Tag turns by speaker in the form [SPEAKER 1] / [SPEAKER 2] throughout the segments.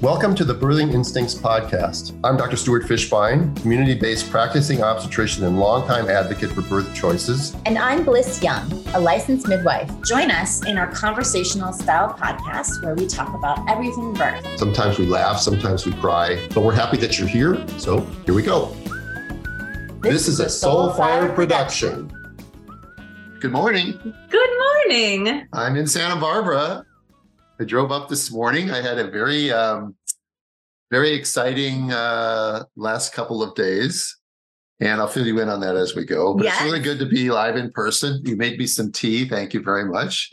[SPEAKER 1] Welcome to the Birthing Instincts podcast. I'm Dr. Stuart Fishbein, community based practicing obstetrician and longtime advocate for birth choices.
[SPEAKER 2] And I'm Blyss Young, a licensed midwife. Join us in our conversational style podcast where we talk about everything birth.
[SPEAKER 1] Sometimes we laugh, sometimes we cry, but we're happy that you're here. So here we go. This, this is a Soulfire production. production. Good morning.
[SPEAKER 2] Good morning.
[SPEAKER 1] I'm in Santa Barbara I drove up this morning. I had a very, um, very exciting uh, last couple of days, and I'll fill you in on that as we go. But yes. it's really good to be live in person. You made me some tea. Thank you very much.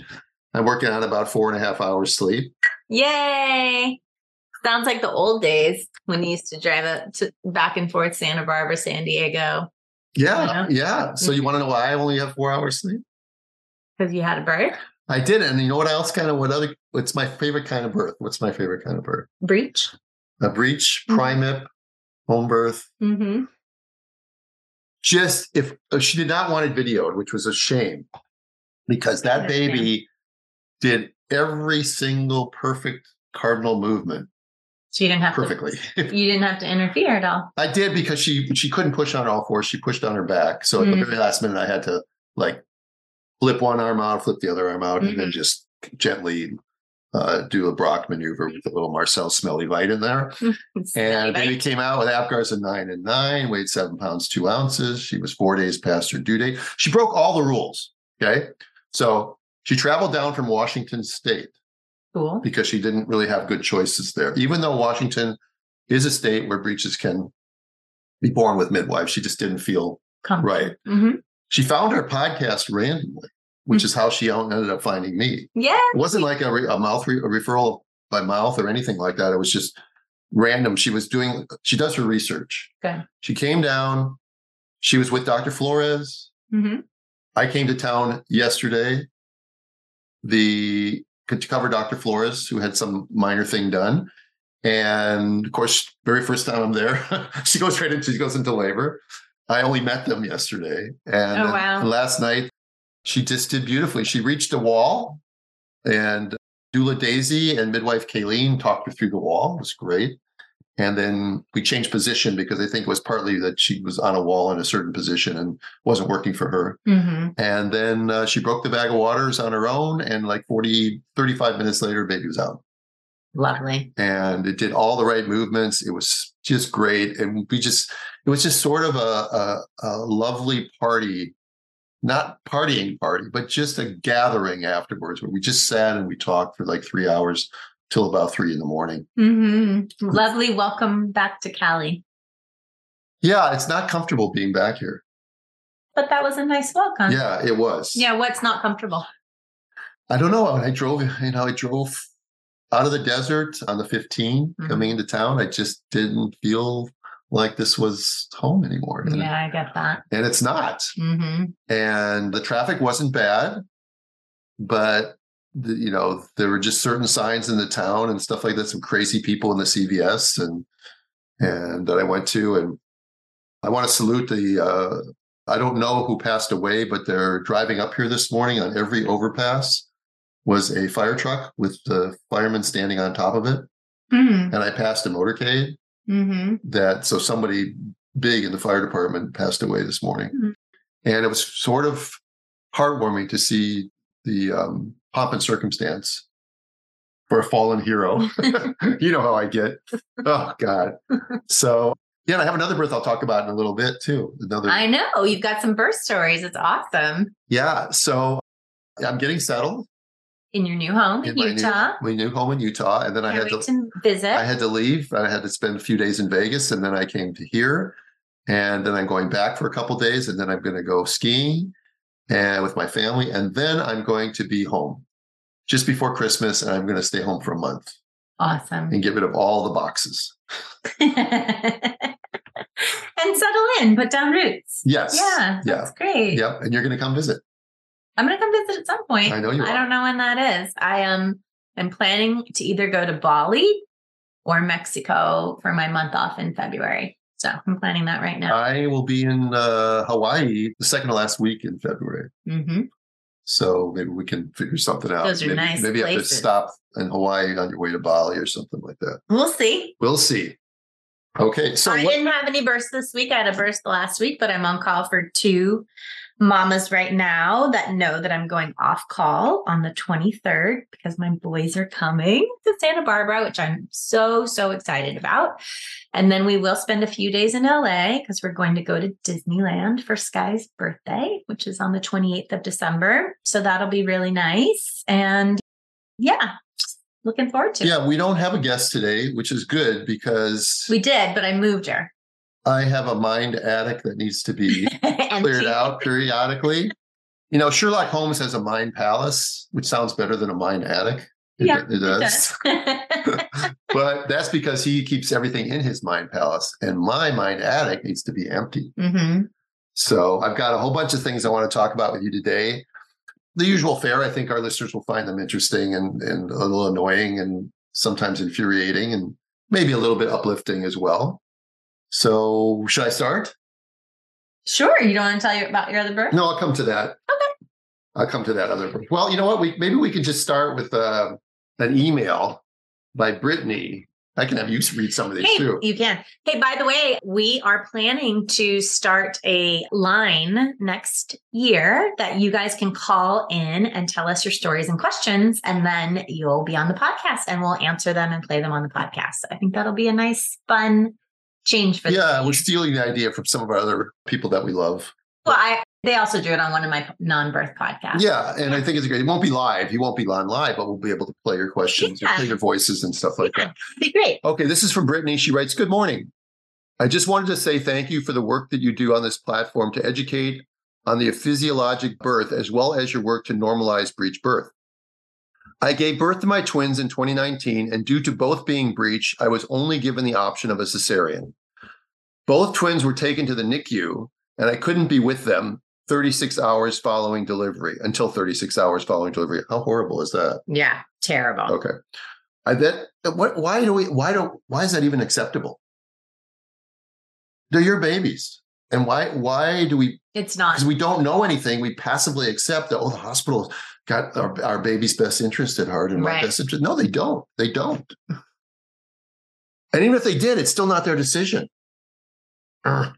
[SPEAKER 1] I'm working on about four and a half hours sleep.
[SPEAKER 2] Yay! Sounds like the old days when you used to drive it to back and forth Santa Barbara, San Diego.
[SPEAKER 1] Yeah, yeah. So you want to know why I only have four hours sleep?
[SPEAKER 2] Because you had a birth.
[SPEAKER 1] I did, and you know what else? Kind of what other? What's my favorite kind of birth? What's my favorite kind of birth?
[SPEAKER 2] Breech.
[SPEAKER 1] A breech, mm-hmm. primip, home birth.
[SPEAKER 2] Mm-hmm.
[SPEAKER 1] Just if, if she did not want it videoed, which was a shame, because that baby did every single perfect cardinal movement.
[SPEAKER 2] So you didn't have
[SPEAKER 1] perfectly.
[SPEAKER 2] To, you didn't have to interfere at all.
[SPEAKER 1] I did because she she couldn't push on all fours. She pushed on her back. So mm-hmm. at the mm. very last minute, I had to like flip one arm out, flip the other arm out, mm-hmm. and then mm-hmm. just gently uh, do a Bracht maneuver with a little Mauriceau Smellie Veit in there. and baby came out with Apgars a nine and nine, weighed seven pounds, two ounces. She was four days past her due date. She broke all the rules. Okay. So she traveled down from Washington State.
[SPEAKER 2] Cool.
[SPEAKER 1] Because she didn't really have good choices there. Even though Washington is a state where breeches can be born with midwives, she just didn't feel right.
[SPEAKER 2] Mm-hmm.
[SPEAKER 1] She found our podcast randomly, which is how she ended up finding me.
[SPEAKER 2] Yeah.
[SPEAKER 1] It wasn't like a, re- a mouth re- a referral by mouth or anything like that. It was just random. She was doing, she does her research.
[SPEAKER 2] Okay.
[SPEAKER 1] She came down. She was with Dr. Flores.
[SPEAKER 2] Mm-hmm.
[SPEAKER 1] I came to town yesterday. The to cover Dr. Flores, who had some minor thing done. And of course, very first time I'm there, she goes right into she goes into labor. I only met them yesterday. And
[SPEAKER 2] oh, wow.
[SPEAKER 1] last night, she just did beautifully. She reached a wall, and Doula Daisy and midwife Kayleen talked her through the wall. It was great. And then we changed position because I think it was partly that she was on a wall in a certain position and wasn't working for her.
[SPEAKER 2] Mm-hmm.
[SPEAKER 1] And then uh, she broke the bag of waters on her own. And like 40, 35 minutes later, baby was out.
[SPEAKER 2] Lovely.
[SPEAKER 1] And it did all the right movements. It was just great. And we just, it was just sort of a, a, a lovely party, not partying party, but just a gathering afterwards where we just sat and we talked for like three hours till about three in the morning.
[SPEAKER 2] Mm-hmm. Lovely. Welcome back to Cali.
[SPEAKER 1] Yeah, it's not comfortable being back here.
[SPEAKER 2] But that was a nice welcome.
[SPEAKER 1] Yeah, it was.
[SPEAKER 2] Yeah, what's not comfortable?
[SPEAKER 1] I don't know. I drove, you know, I drove out of the desert on the 15 mm-hmm. coming into town. I just didn't feel like this was home anymore.
[SPEAKER 2] And yeah, I get that.
[SPEAKER 1] And it's not.
[SPEAKER 2] Mm-hmm.
[SPEAKER 1] And the traffic wasn't bad, but the, you know there were just certain signs in the town and stuff like that. Some crazy people in the CVS and and that I went to, and I want to salute the. Uh, I don't know who passed away, but they're driving up here this morning on every overpass was a fire truck with the fireman standing on top of it.
[SPEAKER 2] Mm-hmm.
[SPEAKER 1] And I passed a motorcade
[SPEAKER 2] mm-hmm.
[SPEAKER 1] that, so somebody big in the fire department passed away this morning.
[SPEAKER 2] Mm-hmm.
[SPEAKER 1] And it was sort of heartwarming to see the um, pomp and circumstance for a fallen hero. you know how I get. Oh, God. So, yeah, I have another birth I'll talk about in a little bit too. Another.
[SPEAKER 2] I know you've got some birth stories. It's awesome.
[SPEAKER 1] Yeah. So I'm getting settled
[SPEAKER 2] in your new home in, in Utah.
[SPEAKER 1] My new, my new, home in Utah, and then Can't I had to,
[SPEAKER 2] to, visit.
[SPEAKER 1] I had to leave. I had to spend a few days in Vegas, and then I came to here, and then I'm going back for a couple days, and then I'm going to go skiing and with my family, and then I'm going to be home just before Christmas, and I'm going to stay home for a month.
[SPEAKER 2] Awesome.
[SPEAKER 1] And get rid of all the boxes.
[SPEAKER 2] and settle in, put down roots.
[SPEAKER 1] Yes.
[SPEAKER 2] Yeah. That's
[SPEAKER 1] yeah.
[SPEAKER 2] great.
[SPEAKER 1] Yep. And you're going to come visit.
[SPEAKER 2] I'm going to come visit at some point.
[SPEAKER 1] I know you.
[SPEAKER 2] I don't know when that is. I am. I'm planning to either go to Bali or Mexico for my month off in February. So I'm planning that right now.
[SPEAKER 1] I will be in uh, Hawaii the second to last week in February.
[SPEAKER 2] Mm-hmm.
[SPEAKER 1] So maybe we can figure something out.
[SPEAKER 2] Those are
[SPEAKER 1] maybe,
[SPEAKER 2] nice.
[SPEAKER 1] Maybe
[SPEAKER 2] places.
[SPEAKER 1] I have to stop in Hawaii on your way to Bali or something like that.
[SPEAKER 2] We'll see.
[SPEAKER 1] We'll see. Okay, so
[SPEAKER 2] I
[SPEAKER 1] what,
[SPEAKER 2] didn't have any bursts this week. I had a burst last week, but I'm on call for two mamas right now that know that I'm going off call on the 23rd because my boys are coming to Santa Barbara, which I'm so, so excited about. And then we will spend a few days in LA because we're going to go to Disneyland for Sky's birthday, which is on the 28th of December. So that'll be really nice. And yeah, looking forward to it.
[SPEAKER 1] yeah, we don't have a guest today, which is good because
[SPEAKER 2] We did, but I moved her.
[SPEAKER 1] I have a mind attic that needs to be cleared out periodically. You know, Sherlock Holmes has a mind palace, which sounds better than a mind attic. It-
[SPEAKER 2] Yeah,
[SPEAKER 1] it
[SPEAKER 2] It
[SPEAKER 1] does.
[SPEAKER 2] does.
[SPEAKER 1] but that's because he keeps everything in his mind palace, and my mind attic needs to be empty.
[SPEAKER 2] hmm
[SPEAKER 1] So I've got a whole bunch of things I want to talk about with you today. The usual fare. I think our listeners will find them interesting and, and a little annoying and sometimes infuriating and maybe a little bit uplifting as well. So should I start?
[SPEAKER 2] Sure. You don't want to tell you about your other birth?
[SPEAKER 1] No, I'll come to that.
[SPEAKER 2] Okay.
[SPEAKER 1] I'll come to that other. Well, you know what? We maybe we can just start with uh, an email by Brittany. I can have you read some of these
[SPEAKER 2] Hey,
[SPEAKER 1] too.
[SPEAKER 2] you can. Hey, by the way, we are planning to start a line next year that you guys can call in and tell us your stories and questions, and then you'll be on the podcast and we'll answer them and play them on the podcast. I think that'll be a nice, fun change for
[SPEAKER 1] Yeah, we're stealing the idea from some of our other people that we love.
[SPEAKER 2] Well, I they also do it on one of my non-birth podcasts.
[SPEAKER 1] Yeah, and I think it's great. It won't be live. You won't be on live, but we'll be able to play your questions,
[SPEAKER 2] Yeah.
[SPEAKER 1] play your voices, and stuff like
[SPEAKER 2] Yeah.
[SPEAKER 1] that.
[SPEAKER 2] Be great.
[SPEAKER 1] Okay, this is from Brittany. She writes, Good morning. I just wanted to say thank you for the work that you do on this platform to educate on the physiologic birth as well as your work to normalize breech birth. I gave birth to my twins in 2019, and due to both being breech, I was only given the option of a cesarean. Both twins were taken to the NICU, and I couldn't be with them 36 hours following delivery until 36 hours following delivery. How horrible is that?
[SPEAKER 2] Yeah, terrible.
[SPEAKER 1] Okay. I bet uh, what why do we why don't why is that even acceptable? They're your babies. And why why do we
[SPEAKER 2] It's not.
[SPEAKER 1] because we don't know anything, we passively accept that oh the hospital's got our, our baby's best interest at heart and my best interest. No, they don't. They don't. And even if they did, it's still not their decision. I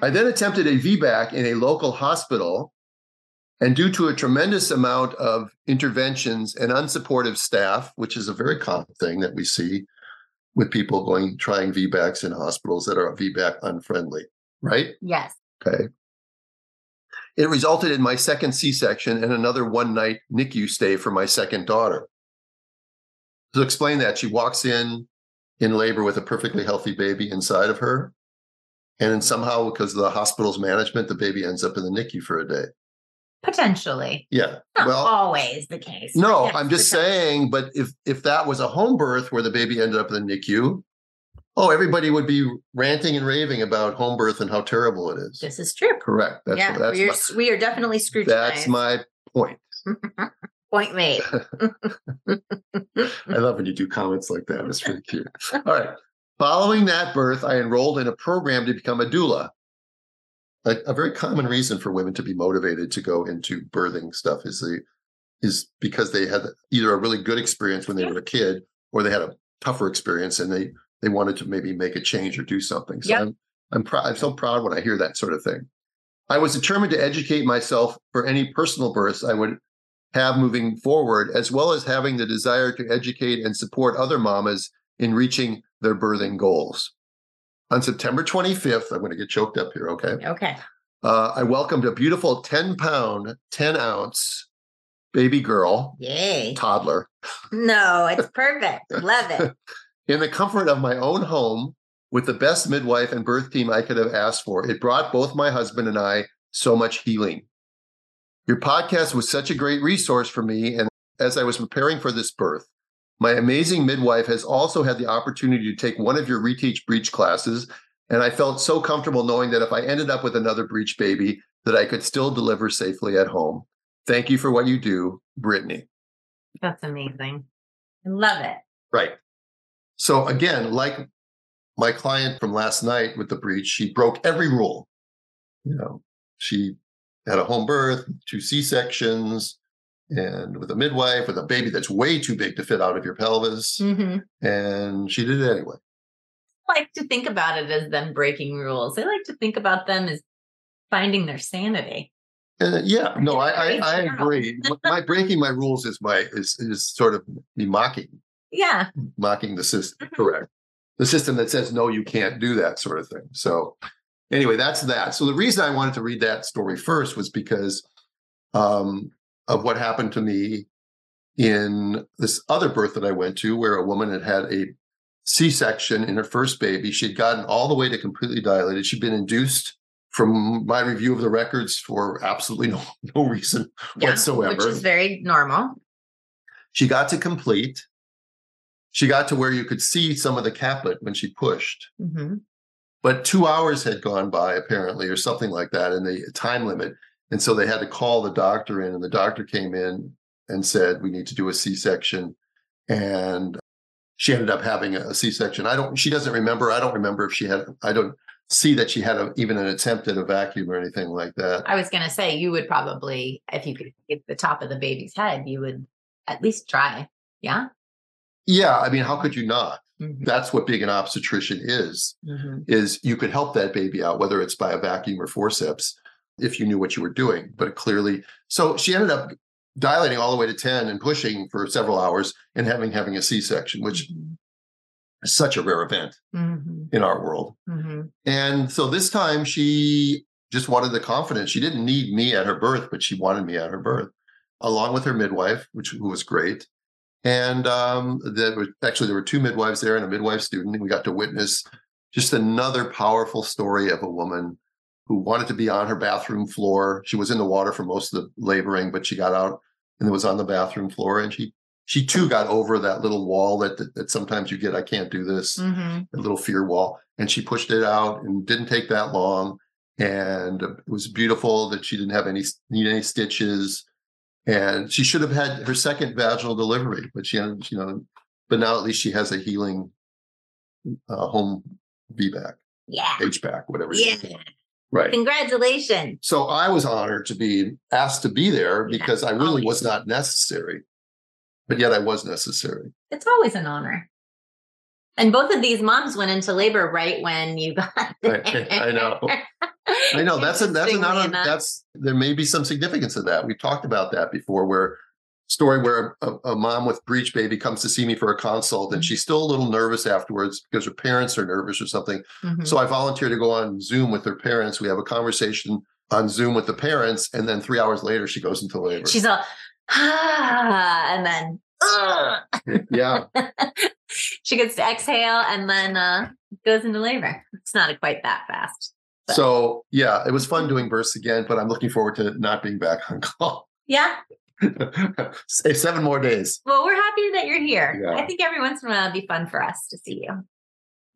[SPEAKER 1] then attempted a VBAC in a local hospital. And due to a tremendous amount of interventions and unsupportive staff, which is a very common thing that we see with people going trying VBACs in hospitals that are VBAC unfriendly, right?
[SPEAKER 2] yes.
[SPEAKER 1] Okay. It resulted in my second C section and another one night NICU stay for my second daughter. To explain that, she walks in in labor with a perfectly healthy baby inside of her. And then somehow, because of the hospital's management, the baby ends up in the NICU for a day.
[SPEAKER 2] Potentially.
[SPEAKER 1] Yeah.
[SPEAKER 2] Not
[SPEAKER 1] well,
[SPEAKER 2] always the case.
[SPEAKER 1] no,
[SPEAKER 2] Yes,
[SPEAKER 1] I'm just saying, but if if that was a home birth where the baby ended up in the NICU, oh, everybody would be ranting and raving about home birth and how terrible it is.
[SPEAKER 2] This is true.
[SPEAKER 1] Correct. That's
[SPEAKER 2] yeah,
[SPEAKER 1] that's
[SPEAKER 2] we're,
[SPEAKER 1] my,
[SPEAKER 2] we are definitely scrutinized.
[SPEAKER 1] that's my point.
[SPEAKER 2] point made.
[SPEAKER 1] I love when you do comments like that. It's really cute. All right. Following that birth, I enrolled in a program to become a doula. A, a very common reason for women to be motivated to go into birthing stuff is the is because they had either a really good experience when they were a kid or they had a tougher experience and they they wanted to maybe make a change or do something. So
[SPEAKER 2] Yep.
[SPEAKER 1] I'm I'm proud I'm so proud when I hear that sort of thing. I was determined to educate myself for any personal births I would have moving forward, as well as having the desire to educate and support other mamas in reaching their birthing goals. On September 25th, I'm going to get choked up here, okay?
[SPEAKER 2] Okay.
[SPEAKER 1] Uh, I welcomed a beautiful 10 pound, 10 ounce baby girl,
[SPEAKER 2] Yay.
[SPEAKER 1] toddler,
[SPEAKER 2] No, it's perfect. Love it.
[SPEAKER 1] in the comfort of my own home with the best midwife and birth team I could have asked for. It brought both my husband and I so much healing. Your podcast was such a great resource for me. And as I was preparing for this birth, my amazing midwife has also had the opportunity to take one of your reteach Breech classes. And I felt so comfortable knowing that if I ended up with another breech baby, that I could still deliver safely at home. Thank you for what you do, Brittany.
[SPEAKER 2] That's amazing. I love it.
[SPEAKER 1] Right. So again, like my client from last night with the breech, she broke every rule. You know, she had a home birth, two C sections, and with a midwife, with a baby that's way too big to fit out of your pelvis.
[SPEAKER 2] hmm
[SPEAKER 1] And she did it anyway.
[SPEAKER 2] I like to think about it as them breaking rules. I like to think about them as finding their sanity.
[SPEAKER 1] Uh, yeah, no, I, I, I agree. my breaking my rules is my is is sort of me mocking
[SPEAKER 2] Yeah.
[SPEAKER 1] mocking the system.
[SPEAKER 2] Mhm.
[SPEAKER 1] Correct. The system that says no, you can't do that sort of thing. So anyway, that's that. So the reason I wanted to read that story first was because um, of what happened to me in this other birth that I went to, where a woman had had a C-section in her first baby. She'd gotten all the way to completely dilated. She'd been induced from my review of the records for absolutely no, no reason
[SPEAKER 2] Yeah,
[SPEAKER 1] whatsoever.
[SPEAKER 2] Which is very normal.
[SPEAKER 1] She got to complete. She got to where you could see some of the caplet when she pushed.
[SPEAKER 2] hmm
[SPEAKER 1] But two hours had gone by, apparently, or something like that, in the time limit. And so they had to call the doctor in, and the doctor came in and said, We need to do a C section. And she ended up having a C section. I don't, she doesn't remember. I don't remember if she had, I don't see that she had a, even an attempt at a vacuum or anything like that.
[SPEAKER 2] I was going to say, you would probably, if you could get the top of the baby's head, you would at least try. Yeah.
[SPEAKER 1] Yeah. I mean, how could you not?
[SPEAKER 2] Mhm.
[SPEAKER 1] That's what being an obstetrician is.
[SPEAKER 2] Mhm.
[SPEAKER 1] is you could help that baby out, whether it's by a vacuum or forceps, if you knew what you were doing. But clearly, so she ended up dilating all the way to 10 and pushing for several hours and having having a C-section, which
[SPEAKER 2] Mhm.
[SPEAKER 1] is such a rare event
[SPEAKER 2] Mhm.
[SPEAKER 1] in our world.
[SPEAKER 2] Mhm.
[SPEAKER 1] And so this time she just wanted the confidence. She didn't need me at her birth, but she wanted me at her birth, along with her midwife, which who was great. And um, there were actually there were two midwives there and a midwife student, and we got to witness just another powerful story of a woman who wanted to be on her bathroom floor. She was in the water for most of the laboring, but she got out and was on the bathroom floor, and she she too got over that little wall that that, that sometimes you get. I can't do this
[SPEAKER 2] Mhm.
[SPEAKER 1] a little fear wall and she pushed it out and didn't take that long and it was beautiful that she didn't have any need any stitches and she should have had her second vaginal delivery but she you know but now at least she has a healing uh, home VBAC,
[SPEAKER 2] Yeah.
[SPEAKER 1] HBAC, whatever.
[SPEAKER 2] Yeah.
[SPEAKER 1] Right.
[SPEAKER 2] Congratulations.
[SPEAKER 1] So I was honored to be asked to be there
[SPEAKER 2] Yeah,
[SPEAKER 1] because I really was not necessary, but yet I was necessary.
[SPEAKER 2] It's always an honor. And both of these moms went into labor right when you got
[SPEAKER 1] I-
[SPEAKER 2] there.
[SPEAKER 1] I know. I know that's a that's another
[SPEAKER 2] Interestingly enough.
[SPEAKER 1] that's there may be some significance of that. We've talked about that before, where story where a, a mom with breech baby comes to see me for a consult, and she's still a little nervous afterwards because her parents are nervous or something.
[SPEAKER 2] Mhm.
[SPEAKER 1] So I volunteer to go on Zoom with her parents. We have a conversation on Zoom with the parents, and then three hours later she goes into labor.
[SPEAKER 2] She's all, ah, and then.
[SPEAKER 1] yeah,
[SPEAKER 2] she gets to exhale and then uh, goes into labor. It's not quite that fast. But-
[SPEAKER 1] so yeah, it was fun doing births again, but I'm looking forward to not being back on call.
[SPEAKER 2] Yeah.
[SPEAKER 1] Say seven more days.
[SPEAKER 2] Well, we're happy that you're here.
[SPEAKER 1] Yeah.
[SPEAKER 2] I think every once in a while it'd be fun for us to see you.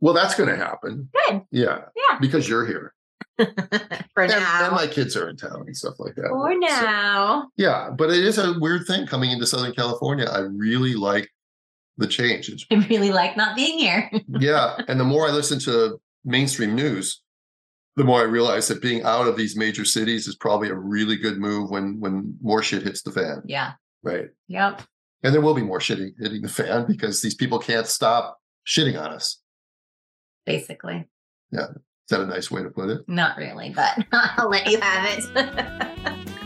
[SPEAKER 1] Well, that's going to happen.
[SPEAKER 2] Good.
[SPEAKER 1] Yeah,
[SPEAKER 2] Yeah.
[SPEAKER 1] because you're here.
[SPEAKER 2] for
[SPEAKER 1] and,
[SPEAKER 2] now.
[SPEAKER 1] and my kids are in town and stuff like that.
[SPEAKER 2] for
[SPEAKER 1] So,
[SPEAKER 2] now.
[SPEAKER 1] yeah, but it is a weird thing coming into Southern California. I really like the change. It's-
[SPEAKER 2] I really like not being here.
[SPEAKER 1] yeah, and the more I listen to mainstream news, the more I realize that being out of these major cities is probably a really good move when when more shit hits the fan,
[SPEAKER 2] yeah.
[SPEAKER 1] right?
[SPEAKER 2] Yep.
[SPEAKER 1] And there will be more shitting hitting the fan because these people can't stop shitting on us.
[SPEAKER 2] Basically.
[SPEAKER 1] Is that a nice way to put it?
[SPEAKER 2] Not really, but I'll let you have it.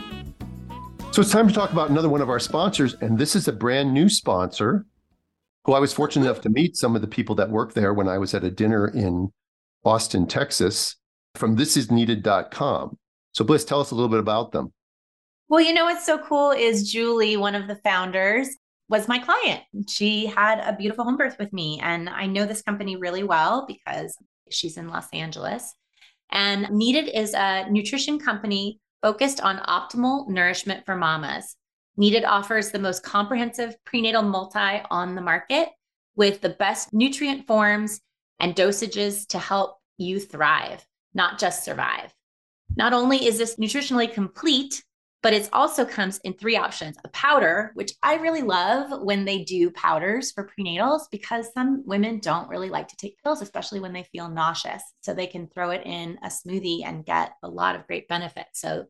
[SPEAKER 1] So it's time to talk about another one of our sponsors, and this is a brand new sponsor who I was fortunate enough to meet some of the people that work there when I was at a dinner in Austin, Texas, from thisisneeded.com. So Blyss, tell us a little bit about them.
[SPEAKER 3] Well, you know what's so cool is Julie, one of the founders, was my client. She had a beautiful home birth with me, and I know this company really well because she's in Los Angeles. And Needed is a nutrition company focused on optimal nourishment for mamas. Needed offers the most comprehensive prenatal multi on the market with the best nutrient forms and dosages to help you thrive, not just survive. Not only is this nutritionally complete, but it also comes in three options a powder, which I really love when they do powders for prenatals because some women don't really like to take pills, especially when they feel nauseous. So they can throw it in a smoothie and get a lot of great benefits. So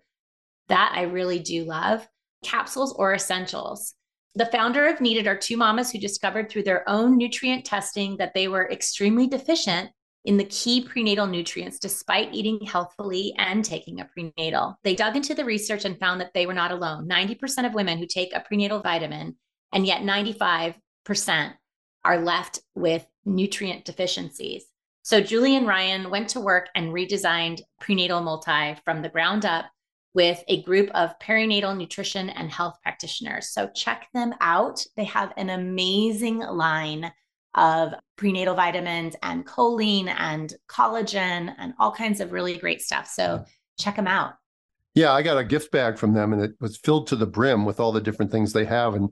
[SPEAKER 3] that I really do love. capsules or essentials. The founder of Needed are two mamas who discovered through their own nutrient testing that they were extremely deficient in the key prenatal nutrients despite eating healthfully and taking a prenatal. They dug into the research and found that they were not alone. 90% of women who take a prenatal vitamin, and yet 95% are left with nutrient deficiencies. So Julie and Ryan went to work and redesigned prenatal multi from the ground up with a group of perinatal nutrition and health practitioners. So check them out. They have an amazing line of prenatal vitamins and choline and collagen and all kinds of really great stuff. So mm-hmm. check them out.
[SPEAKER 4] Yeah, I got a gift bag from them and it was filled to the brim with all the different things they have. And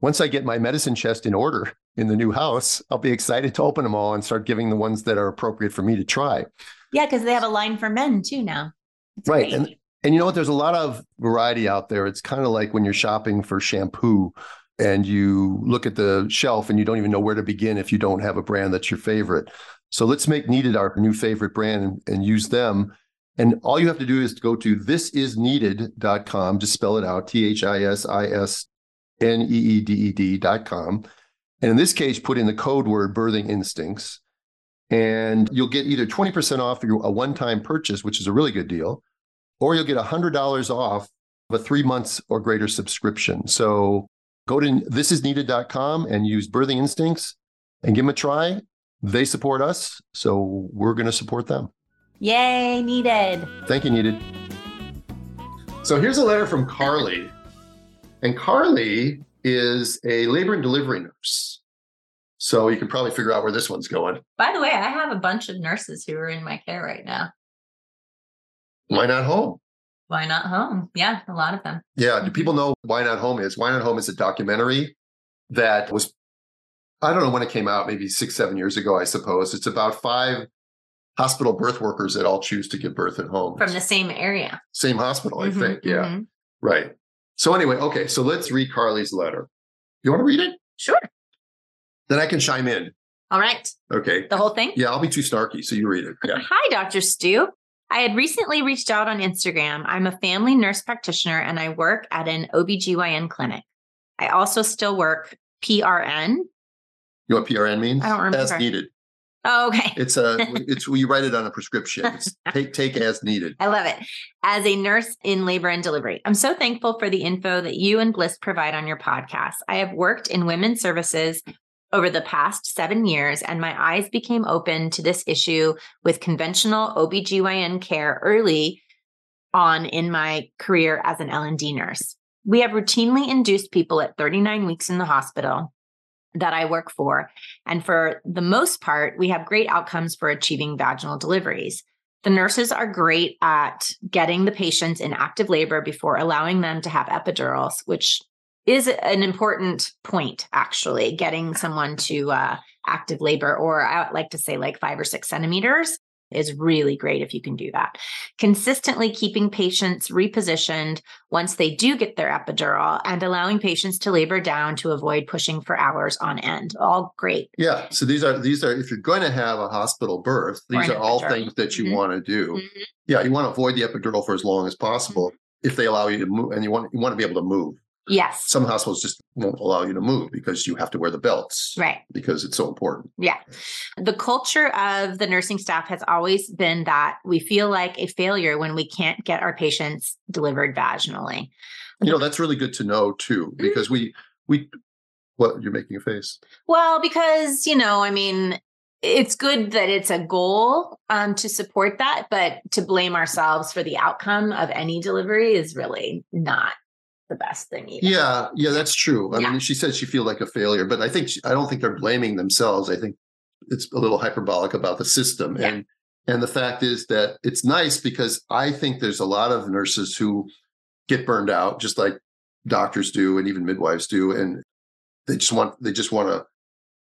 [SPEAKER 4] once I get my medicine chest in order in the new house, I'll be excited to open them all and start giving the ones that are appropriate for me to try.
[SPEAKER 3] Yeah, because they have a line for men too now.
[SPEAKER 4] It's right. Great. And and you know what? There's a lot of variety out there. It's kind of like when you're shopping for shampoo and you look at the shelf and you don't even know where to begin if you don't have a brand that's your favorite. So let's make Needed our new favorite brand and, and use them. And all you have to do is to go to thisisneeded.com, just spell it out, T H I S I S N E E D E D.com. And in this case, put in the code word birthing instincts. And you'll get either 20% off your, a one time purchase, which is a really good deal, or you'll get $100 off of a three months or greater subscription. So go to thisisneeded.com and use Birthing Instincts and give them a try. They support us, so we're going to support them.
[SPEAKER 3] Yay, needed.
[SPEAKER 4] Thank you, needed.
[SPEAKER 1] So here's a letter from Carly. And Carly is a labor and delivery nurse. So you can probably figure out where this one's going.
[SPEAKER 2] By the way, I have a bunch of nurses who are in my care right now.
[SPEAKER 1] Why not home?
[SPEAKER 2] Why not home? Yeah, a lot of them.
[SPEAKER 1] Yeah. Do people know Why Not Home is? Why Not Home is a documentary that was, I don't know when it came out, maybe six, seven years ago, I suppose. It's about five hospital birth workers that all choose to give birth at home.
[SPEAKER 2] From the same area.
[SPEAKER 1] Same hospital, mm-hmm, I think. Yeah. Mm-hmm. Right. So, anyway, okay. So let's read Carly's letter. You want to read it?
[SPEAKER 2] Sure.
[SPEAKER 1] Then I can chime in.
[SPEAKER 2] All right.
[SPEAKER 1] Okay.
[SPEAKER 2] The whole thing?
[SPEAKER 1] Yeah, I'll be too snarky. So you read it. Yeah.
[SPEAKER 2] Hi, Dr. Stu. I had recently reached out on Instagram. I'm a family nurse practitioner and I work at an OBGYN clinic. I also still work PRN. You
[SPEAKER 1] know what PRN means?
[SPEAKER 2] I don't remember.
[SPEAKER 1] As needed.
[SPEAKER 2] Oh, okay.
[SPEAKER 1] It's a it's you write it on a prescription. It's take take as needed.
[SPEAKER 2] I love it. As a nurse in labor and delivery, I'm so thankful for the info that you and Blyss provide on your podcast. I have worked in women's services over the past seven years, and my eyes became open to this issue with conventional OBGYN care early on in my career as an L&D nurse. We have routinely induced people at 39 weeks in the hospital that I work for. And for the most part, we have great outcomes for achieving vaginal deliveries. The nurses are great at getting the patients in active labor before allowing them to have epidurals, which is an important point, actually, getting someone to uh, active labor, or I like to say like five or six centimeters is really great if you can do that. Consistently keeping patients repositioned once they do get their epidural and allowing patients to labor down to avoid pushing for hours on end. All great.
[SPEAKER 1] Yeah. So these are these are if you're going to have a hospital birth, these are all things that you mm-hmm. want to do. Mm-hmm. Yeah, you want to avoid the epidural for as long as possible mm-hmm. if they allow you to move and you want you want to be able to move.
[SPEAKER 2] Yes.
[SPEAKER 1] Some hospitals just won't allow you to move because you have to wear the belts.
[SPEAKER 2] Right.
[SPEAKER 1] Because it's so important.
[SPEAKER 2] Yeah. The culture of the nursing staff has always been that we feel like a failure when we can't get our patients delivered vaginally.
[SPEAKER 1] You know, that's really good to know too, mm-hmm. because we, we, what you're making a face.
[SPEAKER 2] Well, because, you know, I mean, it's good that it's a goal um, to support that, but to blame ourselves for the outcome of any delivery is really not the best thing either.
[SPEAKER 1] Yeah, yeah, that's true. I yeah. mean, she said she feel like a failure, but I think she, I don't think they're blaming themselves. I think it's a little hyperbolic about the system, yeah. and and the fact is that it's nice because I think there's a lot of nurses who get burned out, just like doctors do, and even midwives do, and they just want they just want to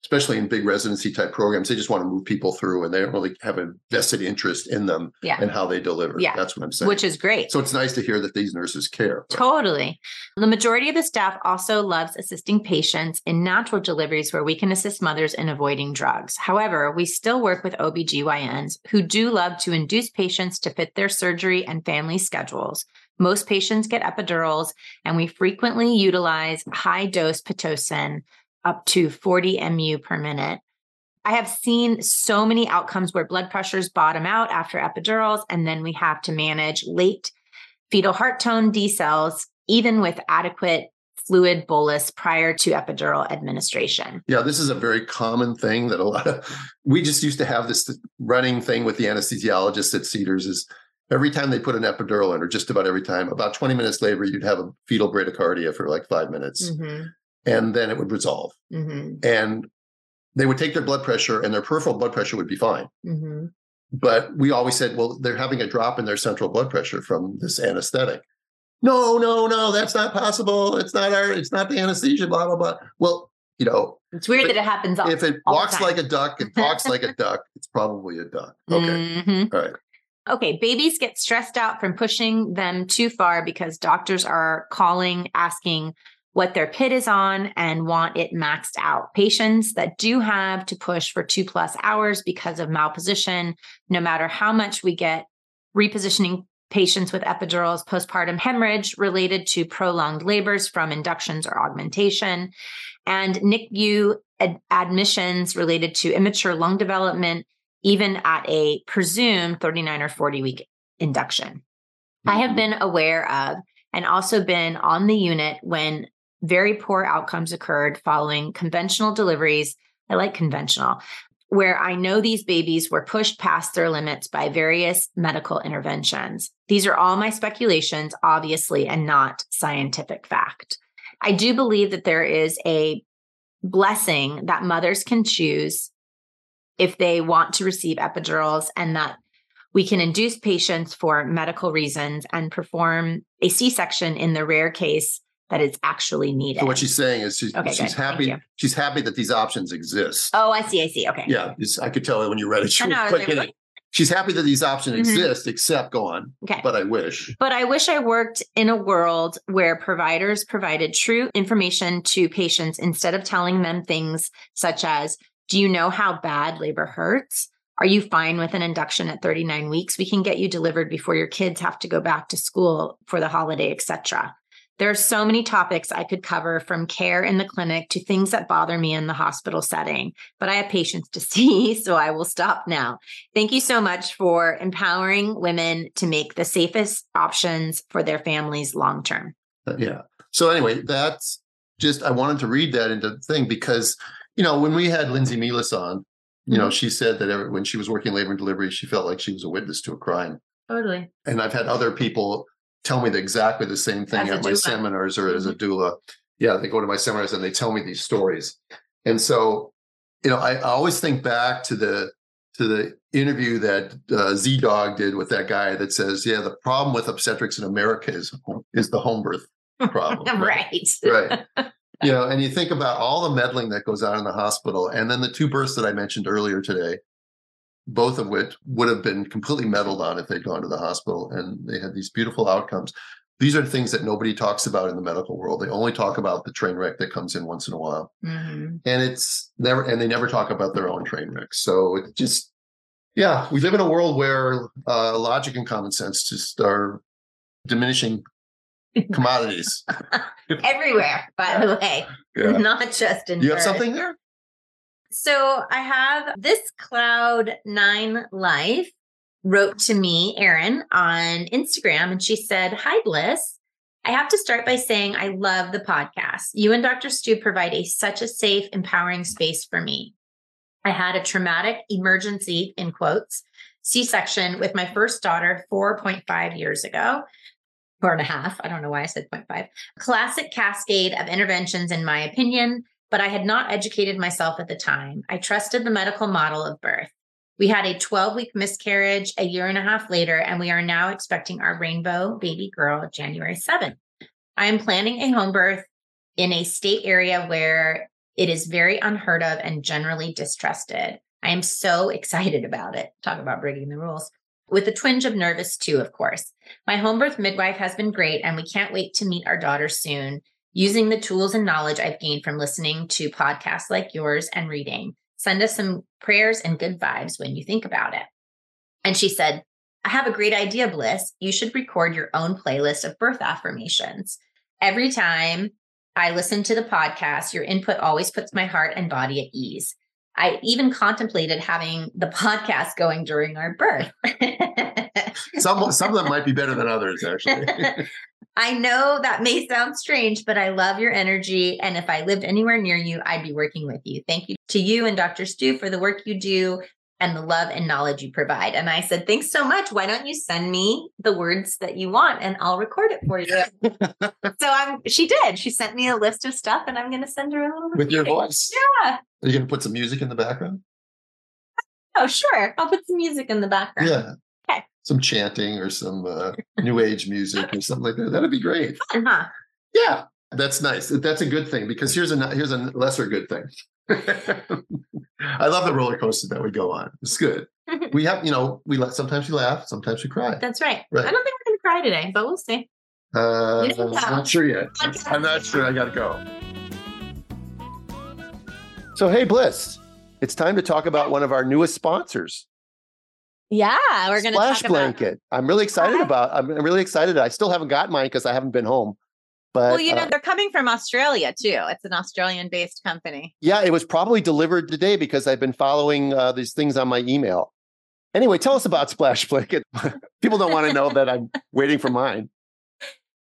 [SPEAKER 1] especially in big residency type programs, they just want to move people through and they don't really have a vested interest in them
[SPEAKER 2] yeah.
[SPEAKER 1] and how they deliver.
[SPEAKER 2] Yeah.
[SPEAKER 1] That's what I'm saying.
[SPEAKER 2] Which is great.
[SPEAKER 1] So it's nice to hear that these nurses care.
[SPEAKER 2] Totally. The majority of the staff also loves assisting patients in natural deliveries where we can assist mothers in avoiding drugs. However, we still work with OBGYNs who do love to induce patients to fit their surgery and family schedules. Most patients get epidurals, and we frequently utilize high dose Pitocin up to 40 mu per minute. I have seen so many outcomes where blood pressures bottom out after epidurals, and then we have to manage late fetal heart tone decels, even with adequate fluid bolus prior to epidural administration.
[SPEAKER 1] Yeah, this is a very common thing that a lot of we just used to have this running thing with the anesthesiologist at Cedars is every time they put an epidural in, or just about every time, about 20 minutes later, you'd have a fetal bradycardia for like five minutes. Mm-hmm. And then it would resolve. Mm-hmm. And they would take their blood pressure and their peripheral blood pressure would be fine. Mm-hmm. But we always said, well, they're having a drop in their central blood pressure from this anesthetic no, no, no, that's not possible. It's not our, it's not the anesthesia, blah, blah, blah. Well, you know,
[SPEAKER 2] it's weird that it happens. All,
[SPEAKER 1] if it walks like a duck and talks like a duck, it's probably a duck. Okay. Mm-hmm. All right.
[SPEAKER 2] Okay, babies get stressed out from pushing them too far because doctors are calling, asking what their pit is on and want it maxed out. Patients that do have to push for two plus hours because of malposition, no matter how much we get repositioning patients with epidurals, postpartum hemorrhage related to prolonged labors from inductions or augmentation, and NICU ad- admissions related to immature lung development, even at a presumed 39 or 40 week induction. Mm-hmm. I have mm-hmm. been aware of and also been on the unit when very poor outcomes occurred following conventional deliveries. I like conventional, where I know these babies were pushed past their limits by various medical interventions. These are all my speculations, obviously, and not scientific fact. I do believe that there is a blessing that mothers can choose if they want to receive epidurals and that we can induce patients for medical reasons and perform a C section in the rare case that it's actually needed.
[SPEAKER 1] So what she's saying is she's, okay, she's happy. She's happy that these options exist.
[SPEAKER 2] Oh, I see. I see. Okay.
[SPEAKER 1] Yeah, I could tell it when you read it. She was quick She's happy that these options mm-hmm. exist, except go on. Okay. But I wish.
[SPEAKER 2] But I wish I worked in a world where providers provided true information to patients instead of telling them things such as, "Do you know how bad labor hurts?" Are you fine with an induction at 39 weeks? We can get you delivered before your kids have to go back to school for the holiday, etc. There are so many topics I could cover from care in the clinic to things that bother me in the hospital setting, but I have patients to see, so I will stop now. Thank you so much for empowering women to make the safest options for their families long term.
[SPEAKER 1] Uh, yeah. So, anyway, that's just, I wanted to read that into the thing because, you know, when we had Lindsay Mealis on, you know, mm-hmm. she said that every, when she was working labor and delivery, she felt like she was a witness to a crime.
[SPEAKER 2] Totally.
[SPEAKER 1] And I've had other people tell me the, exactly the same thing at my seminars or mm-hmm. as a mm-hmm. doula. Yeah, they go to my seminars and they tell me these stories. And so, you know, I, I always think back to the to the interview that uh, ZDogg did with that guy that says, "Yeah, the problem with obstetrics in America is is the home birth problem."
[SPEAKER 2] right.
[SPEAKER 1] Right. you know, and you think about all the meddling that goes on in the hospital, and then the two births that I mentioned earlier today both of which would have been completely meddled on if they'd gone to the hospital and they had these beautiful outcomes. These are things that nobody talks about in the medical world. They only talk about the train wreck that comes in once in a while. Mm-hmm. And it's never, and they never talk about their own train wrecks. So it just, yeah, we live in a world where uh, logic and common sense just are diminishing commodities
[SPEAKER 2] everywhere. By the way, yeah. not just in.
[SPEAKER 1] You have something there?
[SPEAKER 5] So I have this Cloud Nine Life wrote to me, Erin, on Instagram, and she said, Hi, Blyss. I have to start by saying I love the podcast. You and Dr. Stu provide a such a safe, empowering space for me. I had a traumatic emergency, in quotes, C section with my first daughter 4.5 years ago. Four and a half. I don't know why I said 0.5. Classic cascade of interventions, in my opinion but I had not educated myself at the time. I trusted the medical model of birth. We had a 12 week miscarriage a year and a half later, and we are now expecting our rainbow baby girl January 7th. I am planning a home birth in a state area where it is very unheard of and generally distrusted. I am so excited about it. Talk about breaking the rules. With a twinge of nervous too, of course. My home birth midwife has been great, and we can't wait to meet our daughter soon using the tools and knowledge I've gained from listening to podcasts like yours and reading. Send us some prayers and good vibes when you think about it. And she said,
[SPEAKER 6] I have a great idea, Blyss. You should record your own playlist of birth affirmations. Every time I listen to the podcast, your input always puts my heart and body at ease. I even contemplated having the podcast going during our birth.
[SPEAKER 1] some some of them might be better than others, actually.
[SPEAKER 6] I know that may sound strange, but I love your energy. And if I lived anywhere near you, I'd be working with you. Thank you to you and Dr. Stu for the work you do and the love and knowledge you provide. And I said, Thanks so much. Why don't you send me the words that you want and I'll record it for you? so I'm she did. She sent me a list of stuff and I'm gonna send her a little
[SPEAKER 1] with your voice.
[SPEAKER 6] Yeah.
[SPEAKER 1] Are you gonna put some music in the background?
[SPEAKER 6] Oh, sure. I'll put some music in the background.
[SPEAKER 1] Yeah. Some chanting or some uh, new age music or something like that. That'd be great.
[SPEAKER 6] Fun, huh?
[SPEAKER 1] Yeah. That's nice. That's a good thing because here's a here's a lesser good thing. I love the roller coaster that we go on. It's good. We have, you know, we let sometimes we laugh, sometimes we cry.
[SPEAKER 6] That's right.
[SPEAKER 1] Right.
[SPEAKER 6] I don't think we're gonna cry today, but we'll see.
[SPEAKER 1] Uh, I'm not sure yet. I'm not sure. I got to go.
[SPEAKER 7] So, hey, Blyss, it's time to talk about one of our newest sponsors,
[SPEAKER 2] Yeah, we're going to
[SPEAKER 7] Splash
[SPEAKER 2] talk about.
[SPEAKER 7] Blanket. I'm really excited
[SPEAKER 2] Hi.
[SPEAKER 7] about. I'm really excited. I still haven't got mine because I haven't been home. But
[SPEAKER 2] Well, you know,
[SPEAKER 7] uh,
[SPEAKER 2] they're coming from Australia too. It's an Australian based company.
[SPEAKER 7] yeah, it was probably delivered today because I've been following uh, these things on my email. Anyway, tell us about Splash Blanket. People don't want to know that I'm waiting for mine.